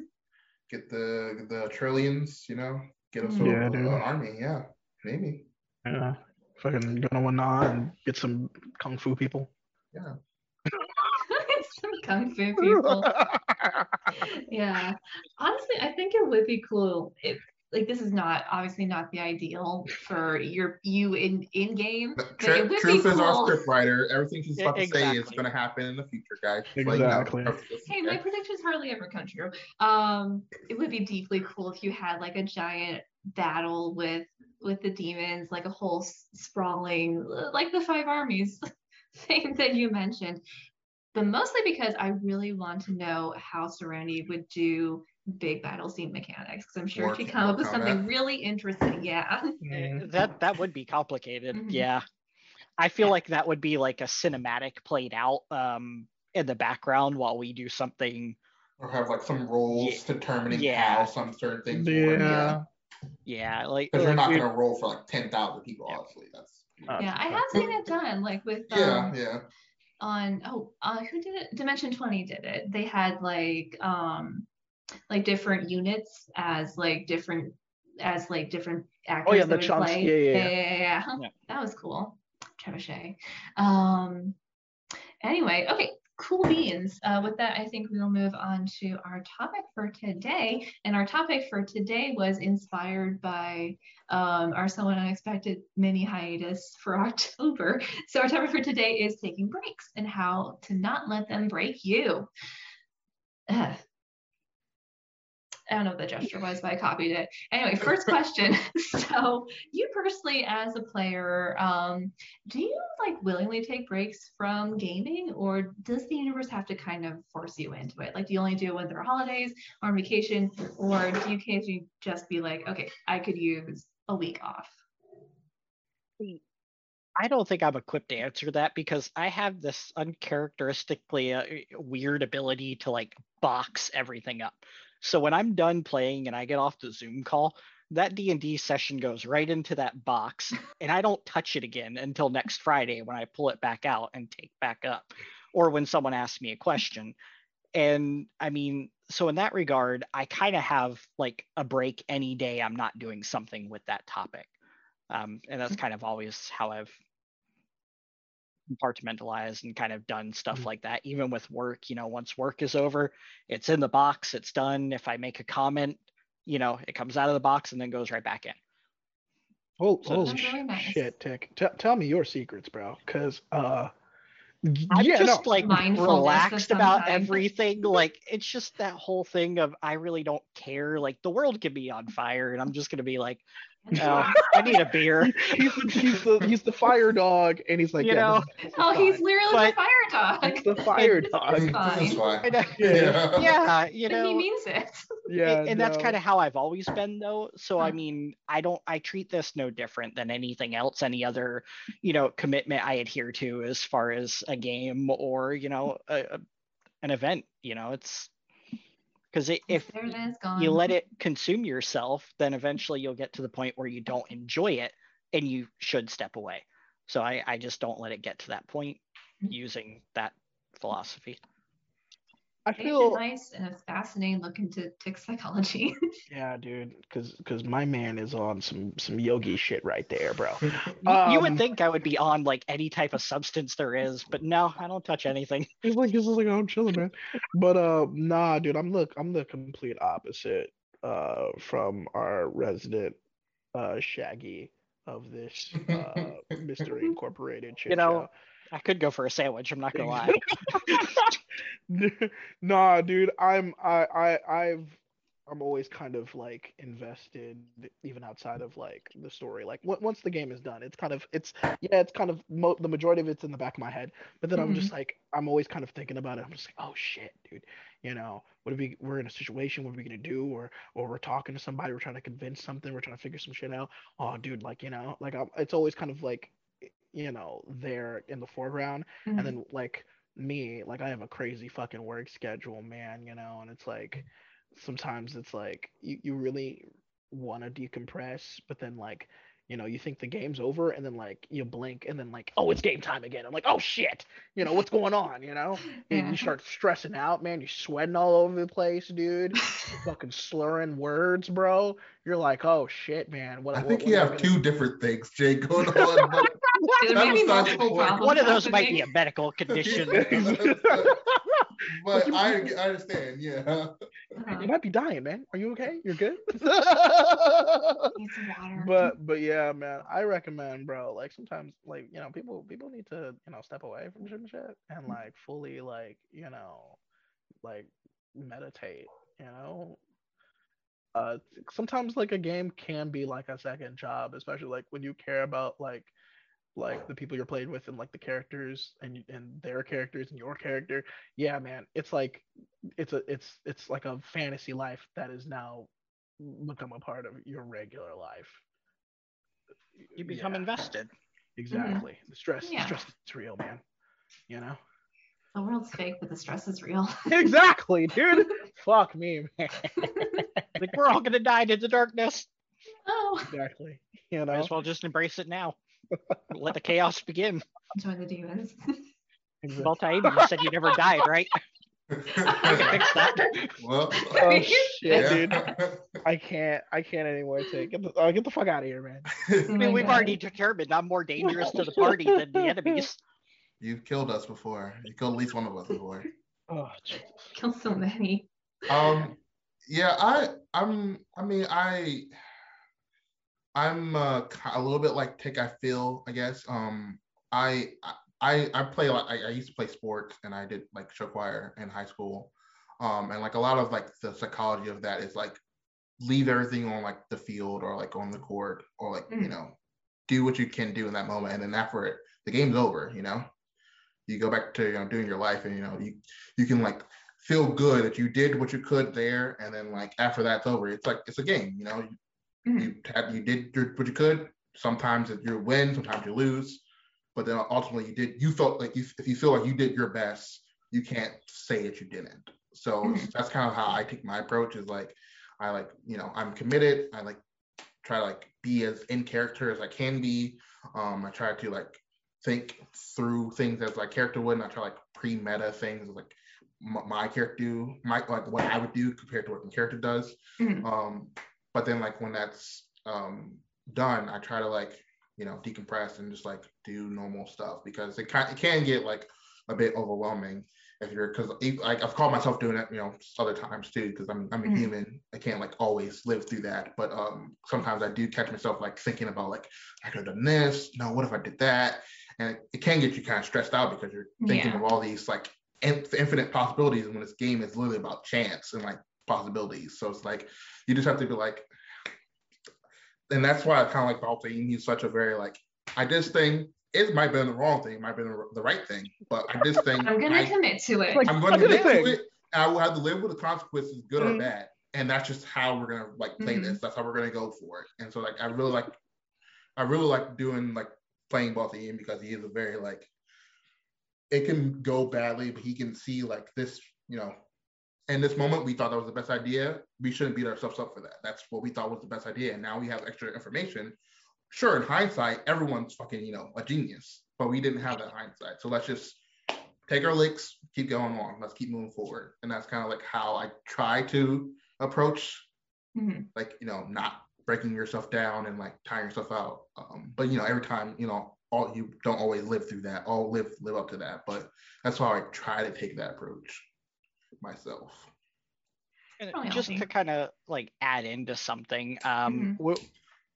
Get the the trillions. You know. Get us mm. Yeah, a, dude. a army. Yeah. Maybe. Yeah. Fucking go to Wana and get some kung fu people. Yeah. some kung fu people. yeah honestly i think it would be cool if like this is not obviously not the ideal for your you in in game But but it Tr- would be Truth is our cool. script writer. Everything she's Yeah, about to say is going to happen in the future, guys. Just let you know. Exactly. hey my predictions hardly ever come true um it would be deeply cool if you had like a giant battle with with the demons like a whole sprawling like the five armies thing that you mentioned but mostly because i really want to know how serenity would do big battle scene mechanics because i'm sure War- she'd come up war with something really interesting yeah Mm. That that would be complicated. Mhm. Yeah. I feel like that would be like a cinematic played out um in the background while we do something Or have like some roles determining Yeah. how some certain things work. Yeah. yeah, like, Because you're like not we- going to roll for like 10,000 people, Yeah. obviously. That's. Uh, yeah i have seen it done like with um, yeah, yeah. on oh uh who did it dimension 20 did it they had like um like different units as like different as like different actors Oh, yeah, that the chunks. play. Yeah, yeah, yeah, yeah. yeah, yeah, Yeah. that was cool trebuchet um anyway okay cool beans uh, with that i think we will move on to our topic for today and our topic for today was inspired by um, our somewhat unexpected mini hiatus for october so our topic for today is taking breaks and how to not let them break you Ugh. I don't know what the gesture was, but I copied it. Anyway, first question. so, you personally, as a player, um, do you like willingly take breaks from gaming, or does the universe have to kind of force you into it? Like, do you only do it when there are holidays or on vacation, or do you occasionally just be like, okay, I could use a week off? I don't think I'm equipped to answer that because I have this uncharacteristically uh, weird ability to like box everything up. So when I'm done playing and I get off the Zoom call, that D&D session goes right into that box and I don't touch it again until next Friday when I pull it back out and take back up or when someone asks me a question. And I mean, so in that regard, I kind of have like a break any day I'm not doing something with that topic. Um, and that's kind of always how I've compartmentalized and kind of done stuff Mhm. like that. Even with work, you know, once work is over, it's in the box, it's done. If I make a comment, you know, it comes out of the box and then goes right back in. Oh, So- holy That's really nice. shit, Tick. T- tell me your secrets, bro. Cause uh, y- I'm yeah, just no. like Mindfulness relaxed about everything. Like it's just that whole thing of I really don't care. Like the world could be on fire, and I'm just gonna be like, oh, I need a beer. he's the he's the he's the fire dog, and he's like, You yeah, know, this this is Oh, he's fine. literally But- the fire dog. He's the fire It- dog. It's This is fine. fine. And, uh, Yeah. yeah, you and he means it. Yeah, and, and that's kind of how I've always been though. So I mean, I don't I treat this no different than anything else, any other, you know, commitment I adhere to as far as a game or, you know, a, a- an event, you know, it's because if there it is gone. you let it consume yourself, then eventually you'll get to the point where you don't enjoy it and you should step away. So I, I just don't let it get to that point mm. using that philosophy. I Patient feel nice and it's fascinating look into tick psychology. yeah, dude, because because my man is on some some yogi shit right there, bro. Y- you Um, would think I would be on like any type of substance there is, but no, I don't touch anything. He's like, he's like, oh, I'm chilling, man. But uh, nah, dude, I'm the I'm the complete opposite uh from our resident uh Shaggy of this uh Mystery Incorporated shit You know, show. I could go for a sandwich. I'm not gonna lie. nah, dude, I'm I I I've I'm always kind of like invested even outside of like the story. Like w- once the game is done, it's kind of it's yeah, it's kind of mo- the majority of it's in the back of my head. But then I'm just like I'm always kind of thinking about it. I'm just like, oh shit, dude. You know, what if we we're in a situation? What are we gonna do? Or or we're talking to somebody, we're trying to convince something, we're trying to figure some shit out. Oh, dude, like you know, like I'm, it's always kind of like you know there in the foreground Mm-hmm. and then like me like i have a crazy fucking work schedule man you know and it's like sometimes it's like you, you really want to decompress but then like you know you think the game's over and then like you blink and then like oh it's game time again. I'm like oh shit you know what's going on? You know? And Yeah. you start stressing out man you're sweating all over the place dude. Fucking slurring words bro. You're like oh shit man what I think what you am I have two different things, Jay, going on. But Dude, That maybe was not the multiple problems One of those might be a medical condition. but I, I understand, yeah. Uh-huh. You might be dying, man. Are you okay? You're good. Need some water. but but yeah, man. I recommend, bro. Like sometimes, like you know, people people need to you know step away from shit and shit and like fully like you know, like meditate. You know. Uh, sometimes like a game can be like a second job, especially like when you care about like like the people you're playing with and like the characters and and their characters and your character. Yeah man it's like it's a it's it's like a fantasy life that is now become a part of your regular life. You become Yeah, invested. exactly. Mm-hmm. The stress the stress is real man. You know? The world's fake, but the stress is real. exactly dude. Fuck me man. Like we're all gonna die in the darkness. oh, exactly. You Might as well just embrace it now. Let the chaos begin. join the demons. exactly. Well, Taib, you said you never died, right? I can fix that. well, oh shit yeah. dude i can't i can't anymore take get the, uh, get the fuck out of here man Oh I my mean, we've God. already determined I'm more dangerous to the party than the enemies. You've killed us before. You killed at least one of us before. oh Jesus. killed so many. Um, yeah, I, I'm. I mean, I, I'm uh, a little bit like Tick. I feel, I guess. Um, I, I, I play a lot. I, I used to play sports, and I did like show choir in high school. Um, and like a lot of like the psychology of that is like leave everything on like the field or like on the court or like you Mm. know do what you can do in that moment, and then after it, the game's over. You know, you go back to you know doing your life, and you know you you can like feel good that you did what you could there, and then like after that's over, it's like it's a game. You know, you. You had you did your, what you could. Sometimes you win, sometimes you lose, but then ultimately you did. You felt like you, if you feel like you did your best, you can't say that you didn't. So Mhm. that's kind of how I take my approach. Is like I like you know I'm committed. I like try to like be as in character as I can be. Um, I try to like think through things as like character would, and I try like pre-meta things like my, my character do, my like what I would do compared to what the character does. Mhm. Um, but then like when that's um done, I try to like you know decompress and just like do normal stuff because it can it can get like a bit overwhelming if you're because like I've called myself doing it, you know, other times too because I'm I'm a mm-hmm. human. I can't like always live through that, but um sometimes I do catch myself like thinking about like I could have done this. No, what if I did that? And it, it can get you kind of stressed out because you're thinking yeah. of all these like infinite possibilities when this game is literally about chance and like possibilities. So it's like you just have to be like, and that's why I kind of like the whole thing. He's such a very like I just thing it might have been the wrong thing, it might have been the right thing, but I just think I'm gonna I, commit to it. I'm gonna commit to it. I will have to live with the consequences, good mm-hmm. or bad, and that's just how we're gonna like play mm-hmm. this. That's how we're gonna go for it. And so like I really like, I really like doing like playing both Ian because he is a very like, it can go badly, but he can see like this, you know. In this moment, we thought that was the best idea. We shouldn't beat ourselves up for that. That's what we thought was the best idea. And now we have extra information sure, in hindsight, everyone's fucking, you know, a genius, but we didn't have that hindsight. So let's just take our licks, keep going on. Let's keep moving forward. And that's kind of like how I try to approach, mm-hmm. like, you know, not breaking yourself down and like tying yourself out. Um, but, you know, every time, you know, all you don't always live through that, all live, live up to that. But that's why I try to take that approach myself. And just to kind of like add into something, um, mm-hmm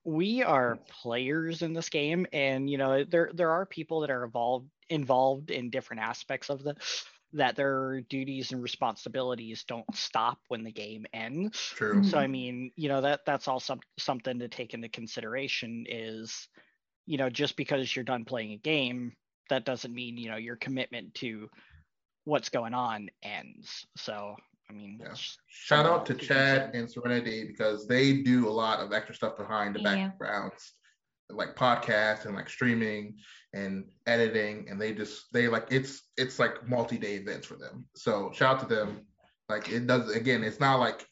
we are players in this game and you know there there are people that are involved involved in different aspects of the that their duties and responsibilities don't stop when the game ends True. so i mean you know that that's all some, something to take into consideration is you know just because you're done playing a game that doesn't mean you know your commitment to what's going on ends so I mean, yeah. shout out to Chad and Serenity because they do a lot of extra stuff behind the yeah. backgrounds, like podcasts and like streaming and editing, and they just they like it's it's like multi-day events for them. So shout out to them. Like it does again, it's not like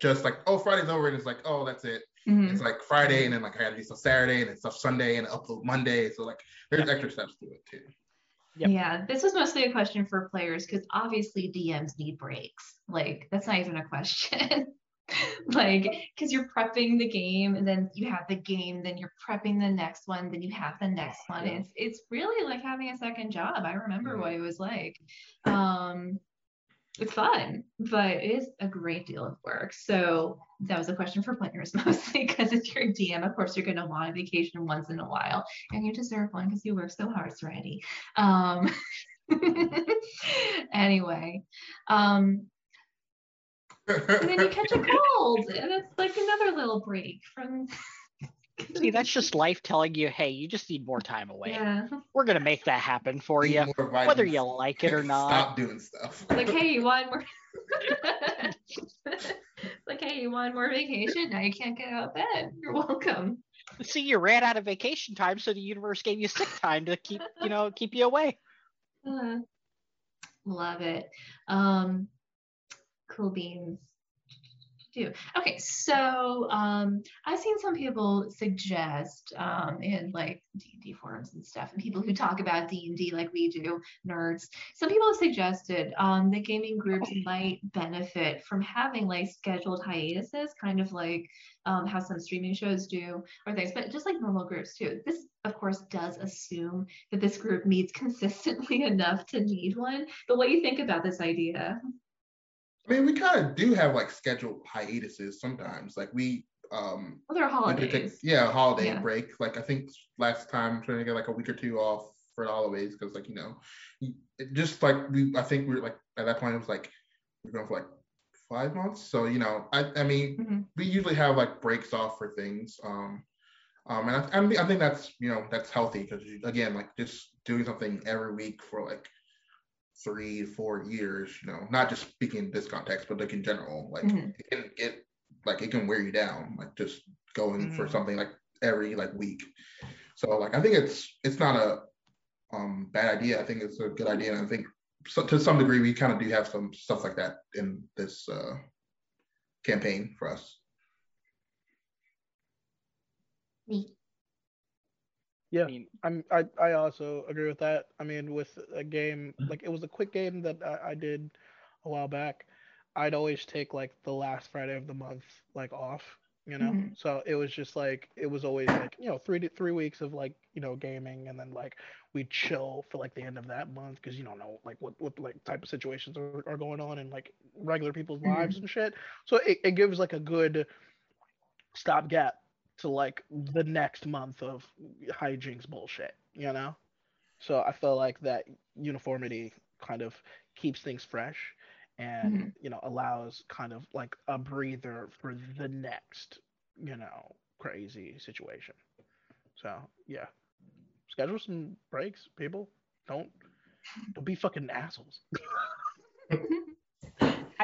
just like oh Friday's over and it's like oh that's it. Mm-hmm. It's like Friday and then like I had to do stuff Saturday and then stuff Sunday and upload Monday. So like there's yeah. extra steps to it too. Yep. Yeah, this was mostly a question for players because obviously DMs need breaks. Like that's not even a question. like because you're prepping the game and then you have the game, then you're prepping the next one, then you have the next one. It's it's really like having a second job. I remember what it was like. Um, it's fun, but it is a great deal of work. So that was a question for players mostly because if you're a DM, of course, you're going to want a vacation once in a while, and you deserve one because you work so hard, Serenity. Um, anyway, um, and then you catch a cold, and it's like another little break from See, that's just life telling you, hey, you just need more time away. Yeah. We're gonna make that happen for you, whether you like it or not. Stop doing stuff. Like, hey, you want more? like, hey, you want more vacation? Now you can't get out of bed. You're welcome. See, you ran out of vacation time, so the universe gave you sick time to keep, you know, keep you away. Uh, love it. Um, cool beans do. Okay, so um, I've seen some people suggest um, in like D&D forums and stuff, and people who talk about D&D like we do, nerds. Some people have suggested um, that gaming groups might benefit from having like scheduled hiatuses, kind of like um, how some streaming shows do or things, but just like normal groups too. This, of course, does assume that this group meets consistently enough to need one. But what do you think about this idea? I mean, we kind of do have like scheduled hiatuses sometimes. Like we um they're holidays. Take, yeah, holiday yeah. break. Like I think last time trying to get like a week or two off for the holidays because like you know, just like we I think we are like at that point it was like we're going for like five months. So you know, I I mean mm-hmm. we usually have like breaks off for things. Um, um, and I, I think that's you know that's healthy because again like just doing something every week for like three, four years, you know, not just speaking in this context, but like in general, like mm-hmm. it can get like it can wear you down, like just going mm-hmm. for something like every like week. So like I think it's it's not a um bad idea. I think it's a good idea. And I think so, to some degree we kind of do have some stuff like that in this uh campaign for us. Yeah, I mean, I'm I I also agree with that. I mean, with a game mm-hmm. like it was a quick game that I, I did a while back. I'd always take like the last Friday of the month like off you know. Mhm. So it was just like it was always like you know three to three weeks of like you know gaming, and then like we chill for like the end of that month because you don't know like what what like type of situations are, are going on in like regular people's Mhm. lives and shit. So it, it gives like a good stopgap to like the next month of hijinks bullshit, you know. So I feel like that uniformity kind of keeps things fresh and mm-hmm. you know allows kind of like a breather for the next you know crazy situation. So yeah. Schedule some breaks people. Don't don't be fucking assholes mm-hmm.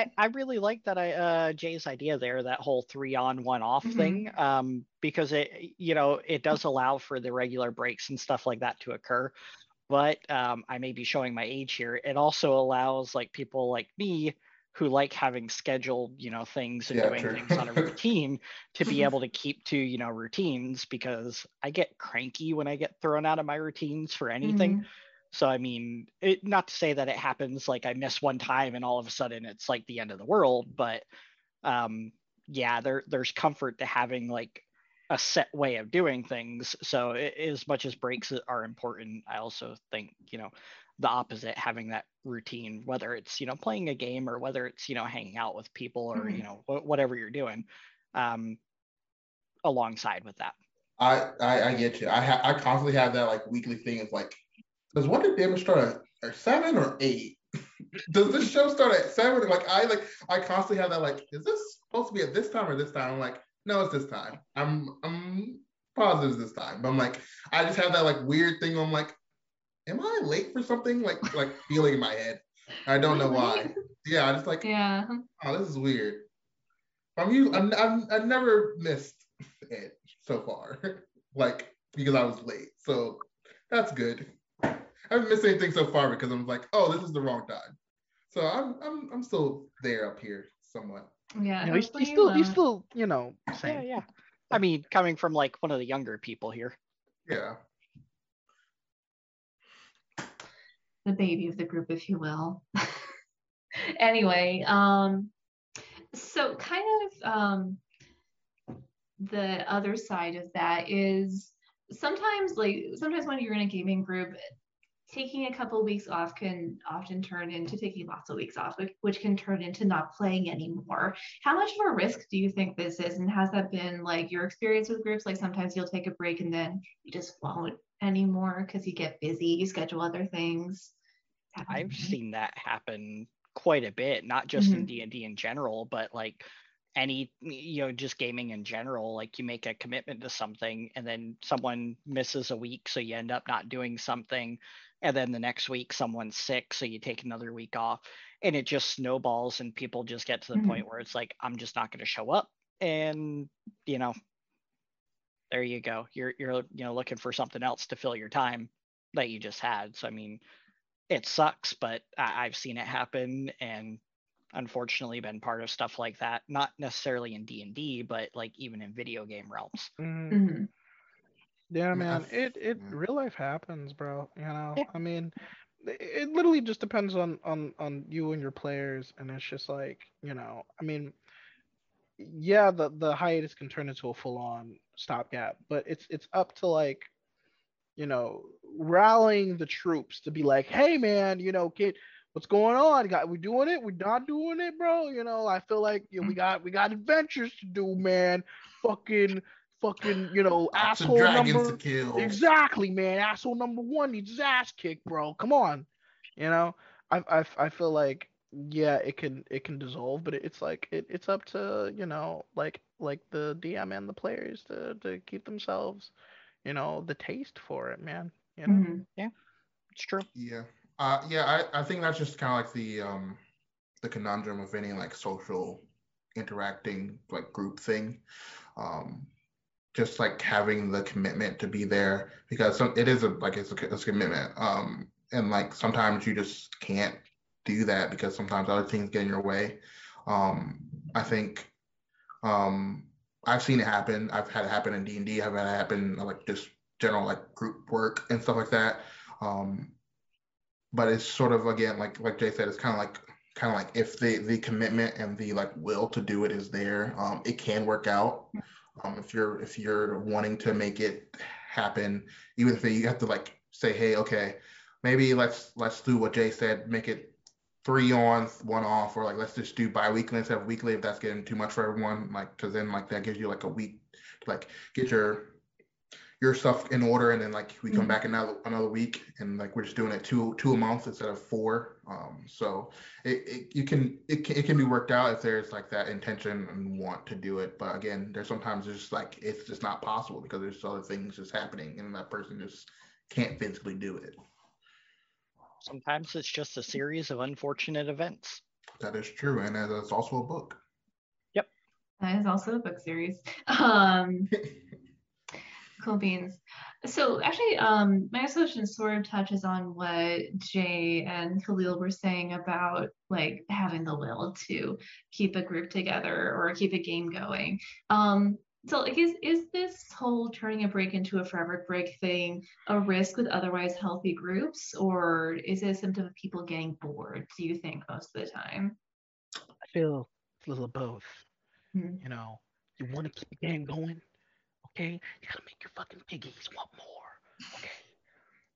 I, I really like that I uh Jay's idea there, that whole three on one off Mhm. thing. Um, because it you know, it does allow for the regular breaks and stuff like that to occur. But um I may be showing my age here. It also allows like people like me who like having scheduled, you know, things and Yeah, doing true. things on a routine to be able to keep to, you know, routines because I get cranky when I get thrown out of my routines for anything. Mhm. So I mean, it, not to say that it happens like I miss one time and all of a sudden it's like the end of the world, but um, yeah, there there's comfort to having like a set way of doing things. So i as much as breaks are important, I also think you know the opposite, having that routine, whether it's you know playing a game or whether it's you know hanging out with people or Mhm. you know wh- whatever you're doing, um, alongside with that. I, I I get you. I ha- I constantly have that like weekly thing of like, does Wonder Damage start at, at seven or eight? does this show start at seven? Like I like I constantly have that like, is this supposed to be at this time or this time? I'm like, no, it's this time. I'm I'm positive this time. But I'm like, I just have that like weird thing. I'm like, am I late for something? Like like feeling in my head. I don't know why. Yeah, I just like, Yeah. oh, this is weird. I'm you. I'm, I'm I've never missed it so far, like because I was late. So that's good. I haven't missed anything so far because I'm like, oh, this is the wrong time. So I'm I'm I'm still there up here somewhat. Yeah. you know, he's, he's you still he's still you know Yeah, yeah. I mean, coming from like one of the younger people here. Yeah. the baby of the group, if you will. anyway, um, so kind of um, the other side of that is sometimes like sometimes when you're in a gaming group, taking a couple weeks off can often turn into taking lots of weeks off, which, can turn into not playing anymore. How much of a risk do you think this is, and has that been like your experience with groups? Like sometimes you'll take a break and then you just won't anymore because you get busy, you schedule other things. I've seen that happen quite a bit, not just in mm-hmm. D and D in general, but like any you know just gaming in general. Like you make a commitment to something, and then someone misses a week, so you end up not doing something, and then the next week someone's sick, so you take another week off, and it just snowballs, and people just get to the Mhm. point where it's like I'm just not going to show up, and you know, there you go. You're you're you know looking for something else to fill your time that you just had. So I mean it sucks, but I- I've seen it happen and unfortunately been part of stuff like that. Not necessarily in D and D, but like even in video game realms. Mhm. Mhm. Yeah, Yeah, man. It it real life happens, bro. You know, Yeah. I mean, it, it literally just depends on on on you and your players, and it's just like you know, I mean, yeah, the the hiatus can turn into a full on stopgap, but it's it's up to like, you know, rallying the troops to be like, hey, man, you know, kid. What's going on? Got we doing it? We not doing it, bro? You know, I feel like you know, we got we got adventures to do, man. Fucking, fucking, you know, Lots asshole number. to kill. Exactly, man. Asshole number one needs his ass kicked, bro. Come on, you know. I I, I feel like yeah, it can it can dissolve, but it's like it, it's up to you know like like the DM and the players to to keep themselves, you know, the taste for it, man. You know. Mhm. It's true. Yeah. Uh, yeah, I, I think that's just kind of like the um the conundrum of any like social interacting like group thing. Um, just like having the commitment to be there because some, it is a like it's a, it's a commitment. Um, and like sometimes you just can't do that because sometimes other things get in your way. Um, I think um I've seen it happen. I've had it happen in D and D. I've had it happen like just general like group work and stuff like that. Um, but it's sort of again like like Jay said, it's kind of like kind of like if the the commitment and the like will to do it is there, um, it can work out. Um, if you're if you're wanting to make it happen, even if you have to like say, hey, okay, maybe let's let's do what Jay said, make it three on, one off, or like let's just do bi-weekly instead of weekly if that's getting too much for everyone. Like, because then like that gives you like a week to like get your your stuff in order, and then like we come Mhm. back another another week, and like we're just doing it two two a month instead of four. Um, so it, it you can it can, it can be worked out if there's like that intention and want to do it. But again, there's sometimes it's just like it's just not possible because there's other things just happening, and that person just can't physically do it. Sometimes it's just a series of unfortunate events. That is true, and that's also a book. Yep. That is also a book series. Um, cool beans. So actually, um, my question sort of touches on what Jay and Khalil were saying about like having the will to keep a group together or keep a game going. Um, so like is is this whole turning a break into a forever break thing a risk with otherwise healthy groups, or is it a symptom of people getting bored? Do you think most of the time? I feel a little of both. Hmm. You know, you want to keep the game going, okay? You gotta make your fucking piggies want more, okay?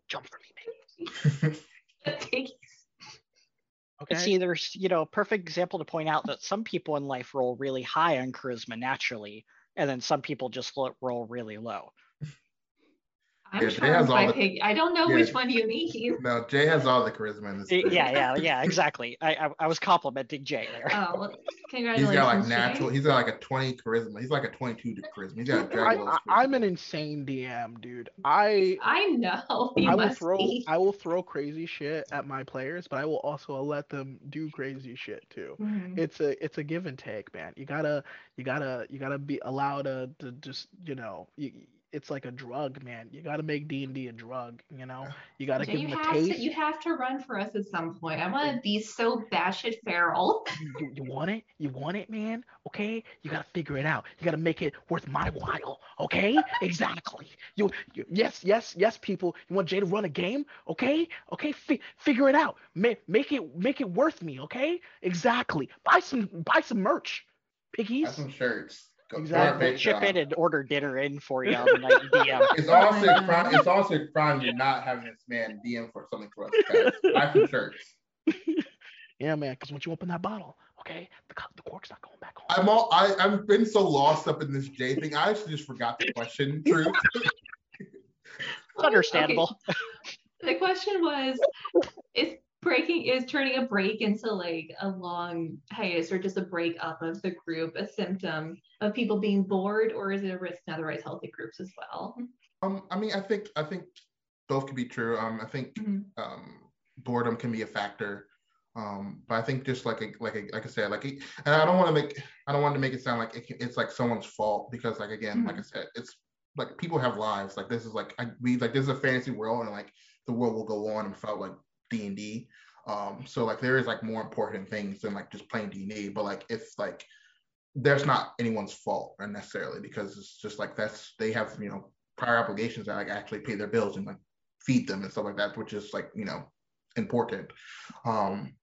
Jump for me, baby. Okay. It's either, s- you know, a perfect example to point out that some people in life roll really high on charisma naturally, and then some people just roll really low. I'm Yeah, Jay charmed has all by the- pig. I don't know Yeah. which one you mean. no, Jay has all the charisma in this. Y- Yeah, yeah, yeah, exactly. I, I, I was complimenting Jay there. Oh, well, He's congratulations. got like Jay. natural. He's got like a 20 charisma. He's like a 22 charisma. He's got a I, Dragon Ball I, I'm an insane DM, dude. I I know. You I will must throw be. I will throw crazy shit at my players, but I will also let them do crazy shit too. Mhm. It's a it's a give and take, man. You gotta you gotta you gotta be allowed to, to just you know you, it's like a drug, man. You gotta make D and D a drug. You know, you gotta give you them a taste. to. You have to run for us at some point. I want to be so batshit feral. you, you want it? You want it, man? Okay? You gotta figure it out. You gotta make it worth my while. Okay? exactly. You, you yes, yes, yes, people. You want Jay to run a game? Okay? Okay, fi- figure it out. Make make it make it worth me, okay? Exactly. Buy some buy some merch. Piggies. Buy some shirts. Go- go Exactly. Patreon. Chip in and order dinner in for you on the night you DM. It's also God. crime. It's also a crime you're not having this man DM for something for us. guys. Buy some shirts. Yeah, man, because once you open that bottle, okay, the, the cork's not going back home. I'm all. I, I've been so lost up in this J thing. I actually just forgot the question. True. It's understandable. The question was, is breaking is turning a break into like a long hiatus or just a break up of the group a symptom of people being bored, or is it a risk in otherwise healthy groups as well? Um. I mean, I think. I think both can be true. Um. I think. Mhm. Um. Boredom can be a factor. Um. But I think just like a, like a, like I said, like, and I don't want to make. I don't want to make it sound like it, can- it's like someone's fault because, like, again, like I said, it's like people have lives. Like this is like I, we like this is a fantasy world, and like the world will go on and felt like D and D. Um, so like there is like more important things than like just playing D and D. But like it's like there's not anyone's fault necessarily because it's just like that's they have you know prior obligations that like actually pay their bills and like feed them and stuff like that, which is like you know important. Um,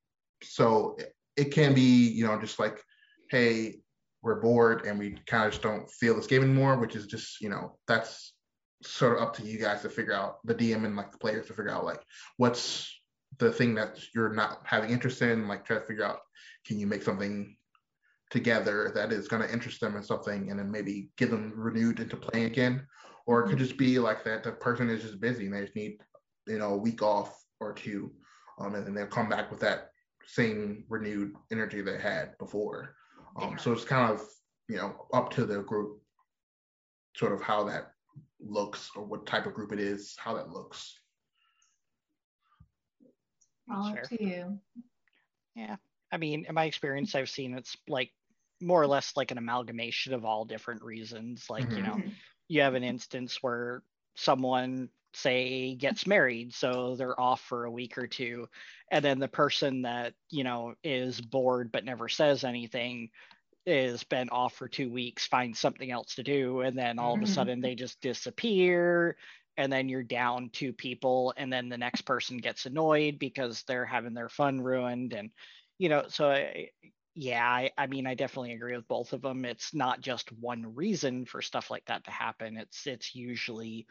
so it, it can be you know just like hey we're bored and we kind of just don't feel this game anymore, which is just you know that's sort of up to you guys to figure out the DM and like the players to figure out like what's the thing that you're not having interest in, like try to figure out can you make something together that is going to interest them in something and then maybe get them renewed into playing again. Or it could just be like that the person is just busy and they just need, you know, a week off or two. Um, and then they'll come back with that same renewed energy they had before. Um, so it's kind of, you know, up to the group sort of how that looks or what type of group it is, how that looks. All Sure. up to you. Yeah. I mean, in my experience, I've seen it's like more or less like an amalgamation of all different reasons. Like, you Mhm. know, Mhm. you have an instance where someone say gets married so they're off for a week or two and then the person that you know is bored but never says anything is been off for two weeks finds something else to do and then all of a Mhm. sudden they just disappear and then you're down two people and then the next person gets annoyed because they're having their fun ruined and you know, so I, yeah, I, I mean, I definitely agree with both of them. It's not just one reason for stuff like that to happen. It's it's usually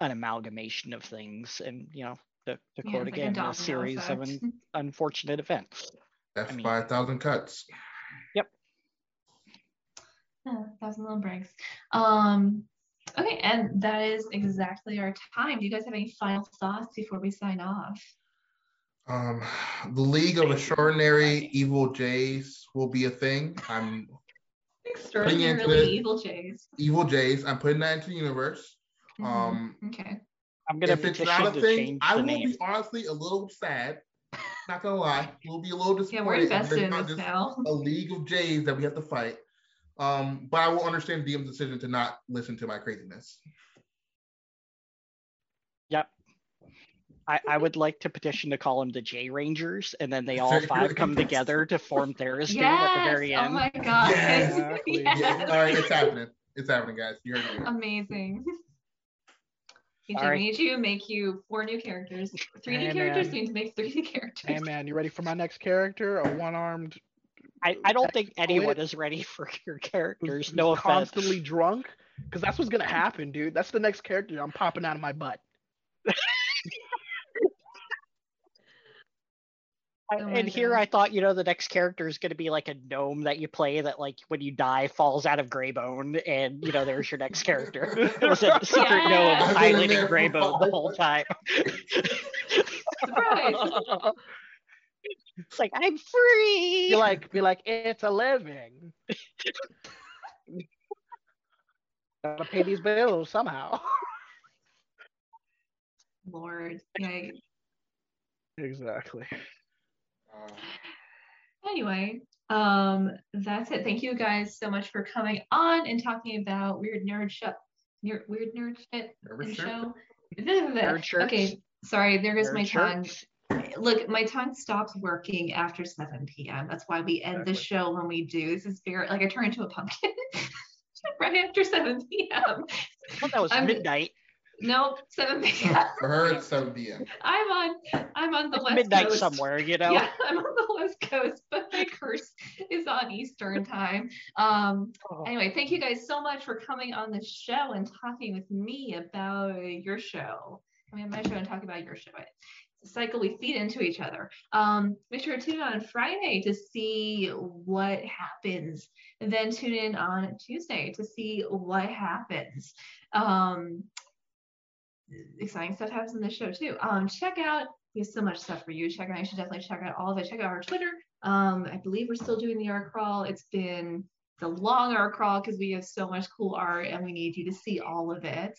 an amalgamation of things, and you know, the the Yeah, quote it's like a again, domino a series of effect. un, unfortunate events. That's I mean- five thousand cuts. Yep yeah, thousand little breaks. Um, okay, and that is exactly our time. Do you guys have any final thoughts before we sign off? Um, the League of Extraordinary Evil Jays will be a thing. I'm Extraordinarily it- evil Jays. Evil Jays. I'm putting that into the universe. Mhm. Um, okay. I'm gonna if it's not a thing, I will name. be honestly a little sad. Not gonna lie, we'll be a little disappointed. Yeah, we're disappointed. invested in this now. A League of Jays that we have to fight. Um, but I will understand DM's decision to not listen to my craziness. Yep. I, I would like to petition to call them the J Rangers, and then they all five come together to form Tharizdun Yes. at the very end. Oh my god. Yes. Exactly. Yes. Yeah, all right, it's happening. It's happening, guys. You heard it. Amazing. AJ, All right. we need you make you four new characters. Three new Hey, characters, man. we need to make three new characters. Hey man, you ready for my next character? A one-armed I, I don't think anyone is ready for your characters. who's No offense. constantly drunk? Because that's what's gonna happen, dude. That's the next character I'm popping out of my butt. Oh my and here God. I thought, you know, the next character is going to be like a gnome that you play that, like, when you die, falls out of Greybone, and you know, there's your next character. It was a secret Yes. gnome I've been piloting there Greybone the whole time. Surprise. It's like I'm free. Be like, be like, it's a living. Gotta pay these bills somehow. Lord. Yeah. exactly. Anyway, um, that's it. Thank you guys so much for coming on and talking about weird nerd shit. Weird, weird nerd shit nervous and shit? show. Nerd. Okay, sorry, there goes Nerd my tongue. shirts. Look, my tongue stops working after 7 p.m. That's why we end the show when we do. This is very like I turn into a pumpkin right after 7 p.m. I thought that was I'm- midnight. Nope, 7 p.m. For her, it's 7 p.m. I'm on I'm on the It's west midnight coast. somewhere, you know. Yeah, I'm on the west coast, but my curse is on Eastern time. Um, Oh. anyway, thank you guys so much for coming on the show and talking with me about your show. I mean, my show and talking about your show. Cycle we feed into each other. Um, make sure to tune in on Friday to see what happens, and then tune in on Tuesday to see what happens. Um, exciting stuff happens in this show too. Um, check out we have so much stuff for you. Check out. You should definitely check out all of it. Check out our Twitter. Um, I believe we're still doing the art crawl. It's been the long art crawl because we have so much cool art and we need you to see all of it.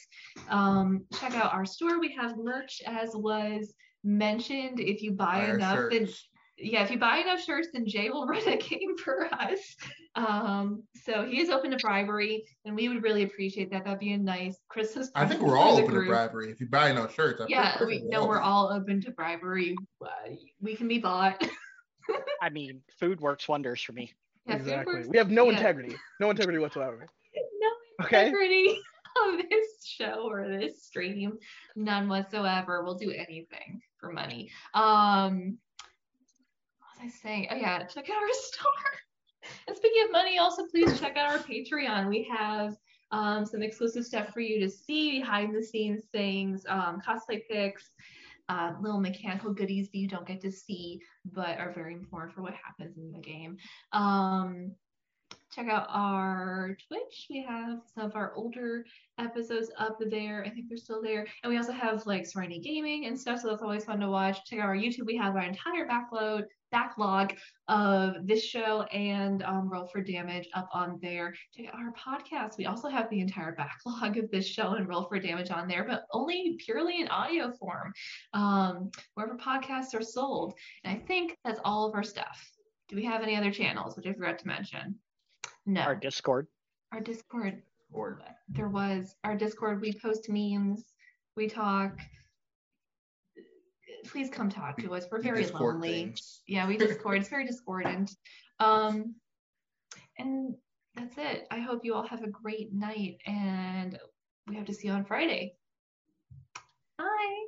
Um, check out our store. We have merch as was mentioned. If you buy Our enough, then shirts. yeah, if you buy enough shirts, then Jay will run a game for us. Um, so he is open to bribery, and we would really appreciate that. That'd be a nice Christmas. I think we're all the open to bribery. If you buy enough shirts, I Yeah, we're we open. no, we're all open to bribery. Uh, we can be bought. I mean, food works wonders for me. Yeah, exactly. works- We have no yeah. integrity. No integrity whatsoever. no Okay. integrity of this show or this stream, none whatsoever. We'll do anything for money. Um, what was I saying? Oh yeah, check out our store. And speaking of money, also please check out our Patreon. We have um, some exclusive stuff for you to see, behind the scenes things, um, cosplay pics, uh, little mechanical goodies that you don't get to see, but are very important for what happens in the game. Um, check out our Twitch. We have some of our older episodes up there. I think they're still there. And we also have like Serenity Gaming and stuff, so that's always fun to watch. Check out our YouTube. We have our entire backload backlog of this show and um, Roll for Damage up on there. Check out our podcast. We also have the entire backlog of this show and Roll for Damage on there, but only purely in audio form, um, wherever podcasts are sold. And I think that's all of our stuff. Do we have any other channels, which I forgot to mention? No. Our Discord. Our Discord, Or there was our Discord. We post memes, we talk. Please come talk to us. We're very Discord lonely. things. Yeah, we Discord. it's very discordant. Um, and that's it. I hope you all have a great night, and we have to see you on Friday. Bye.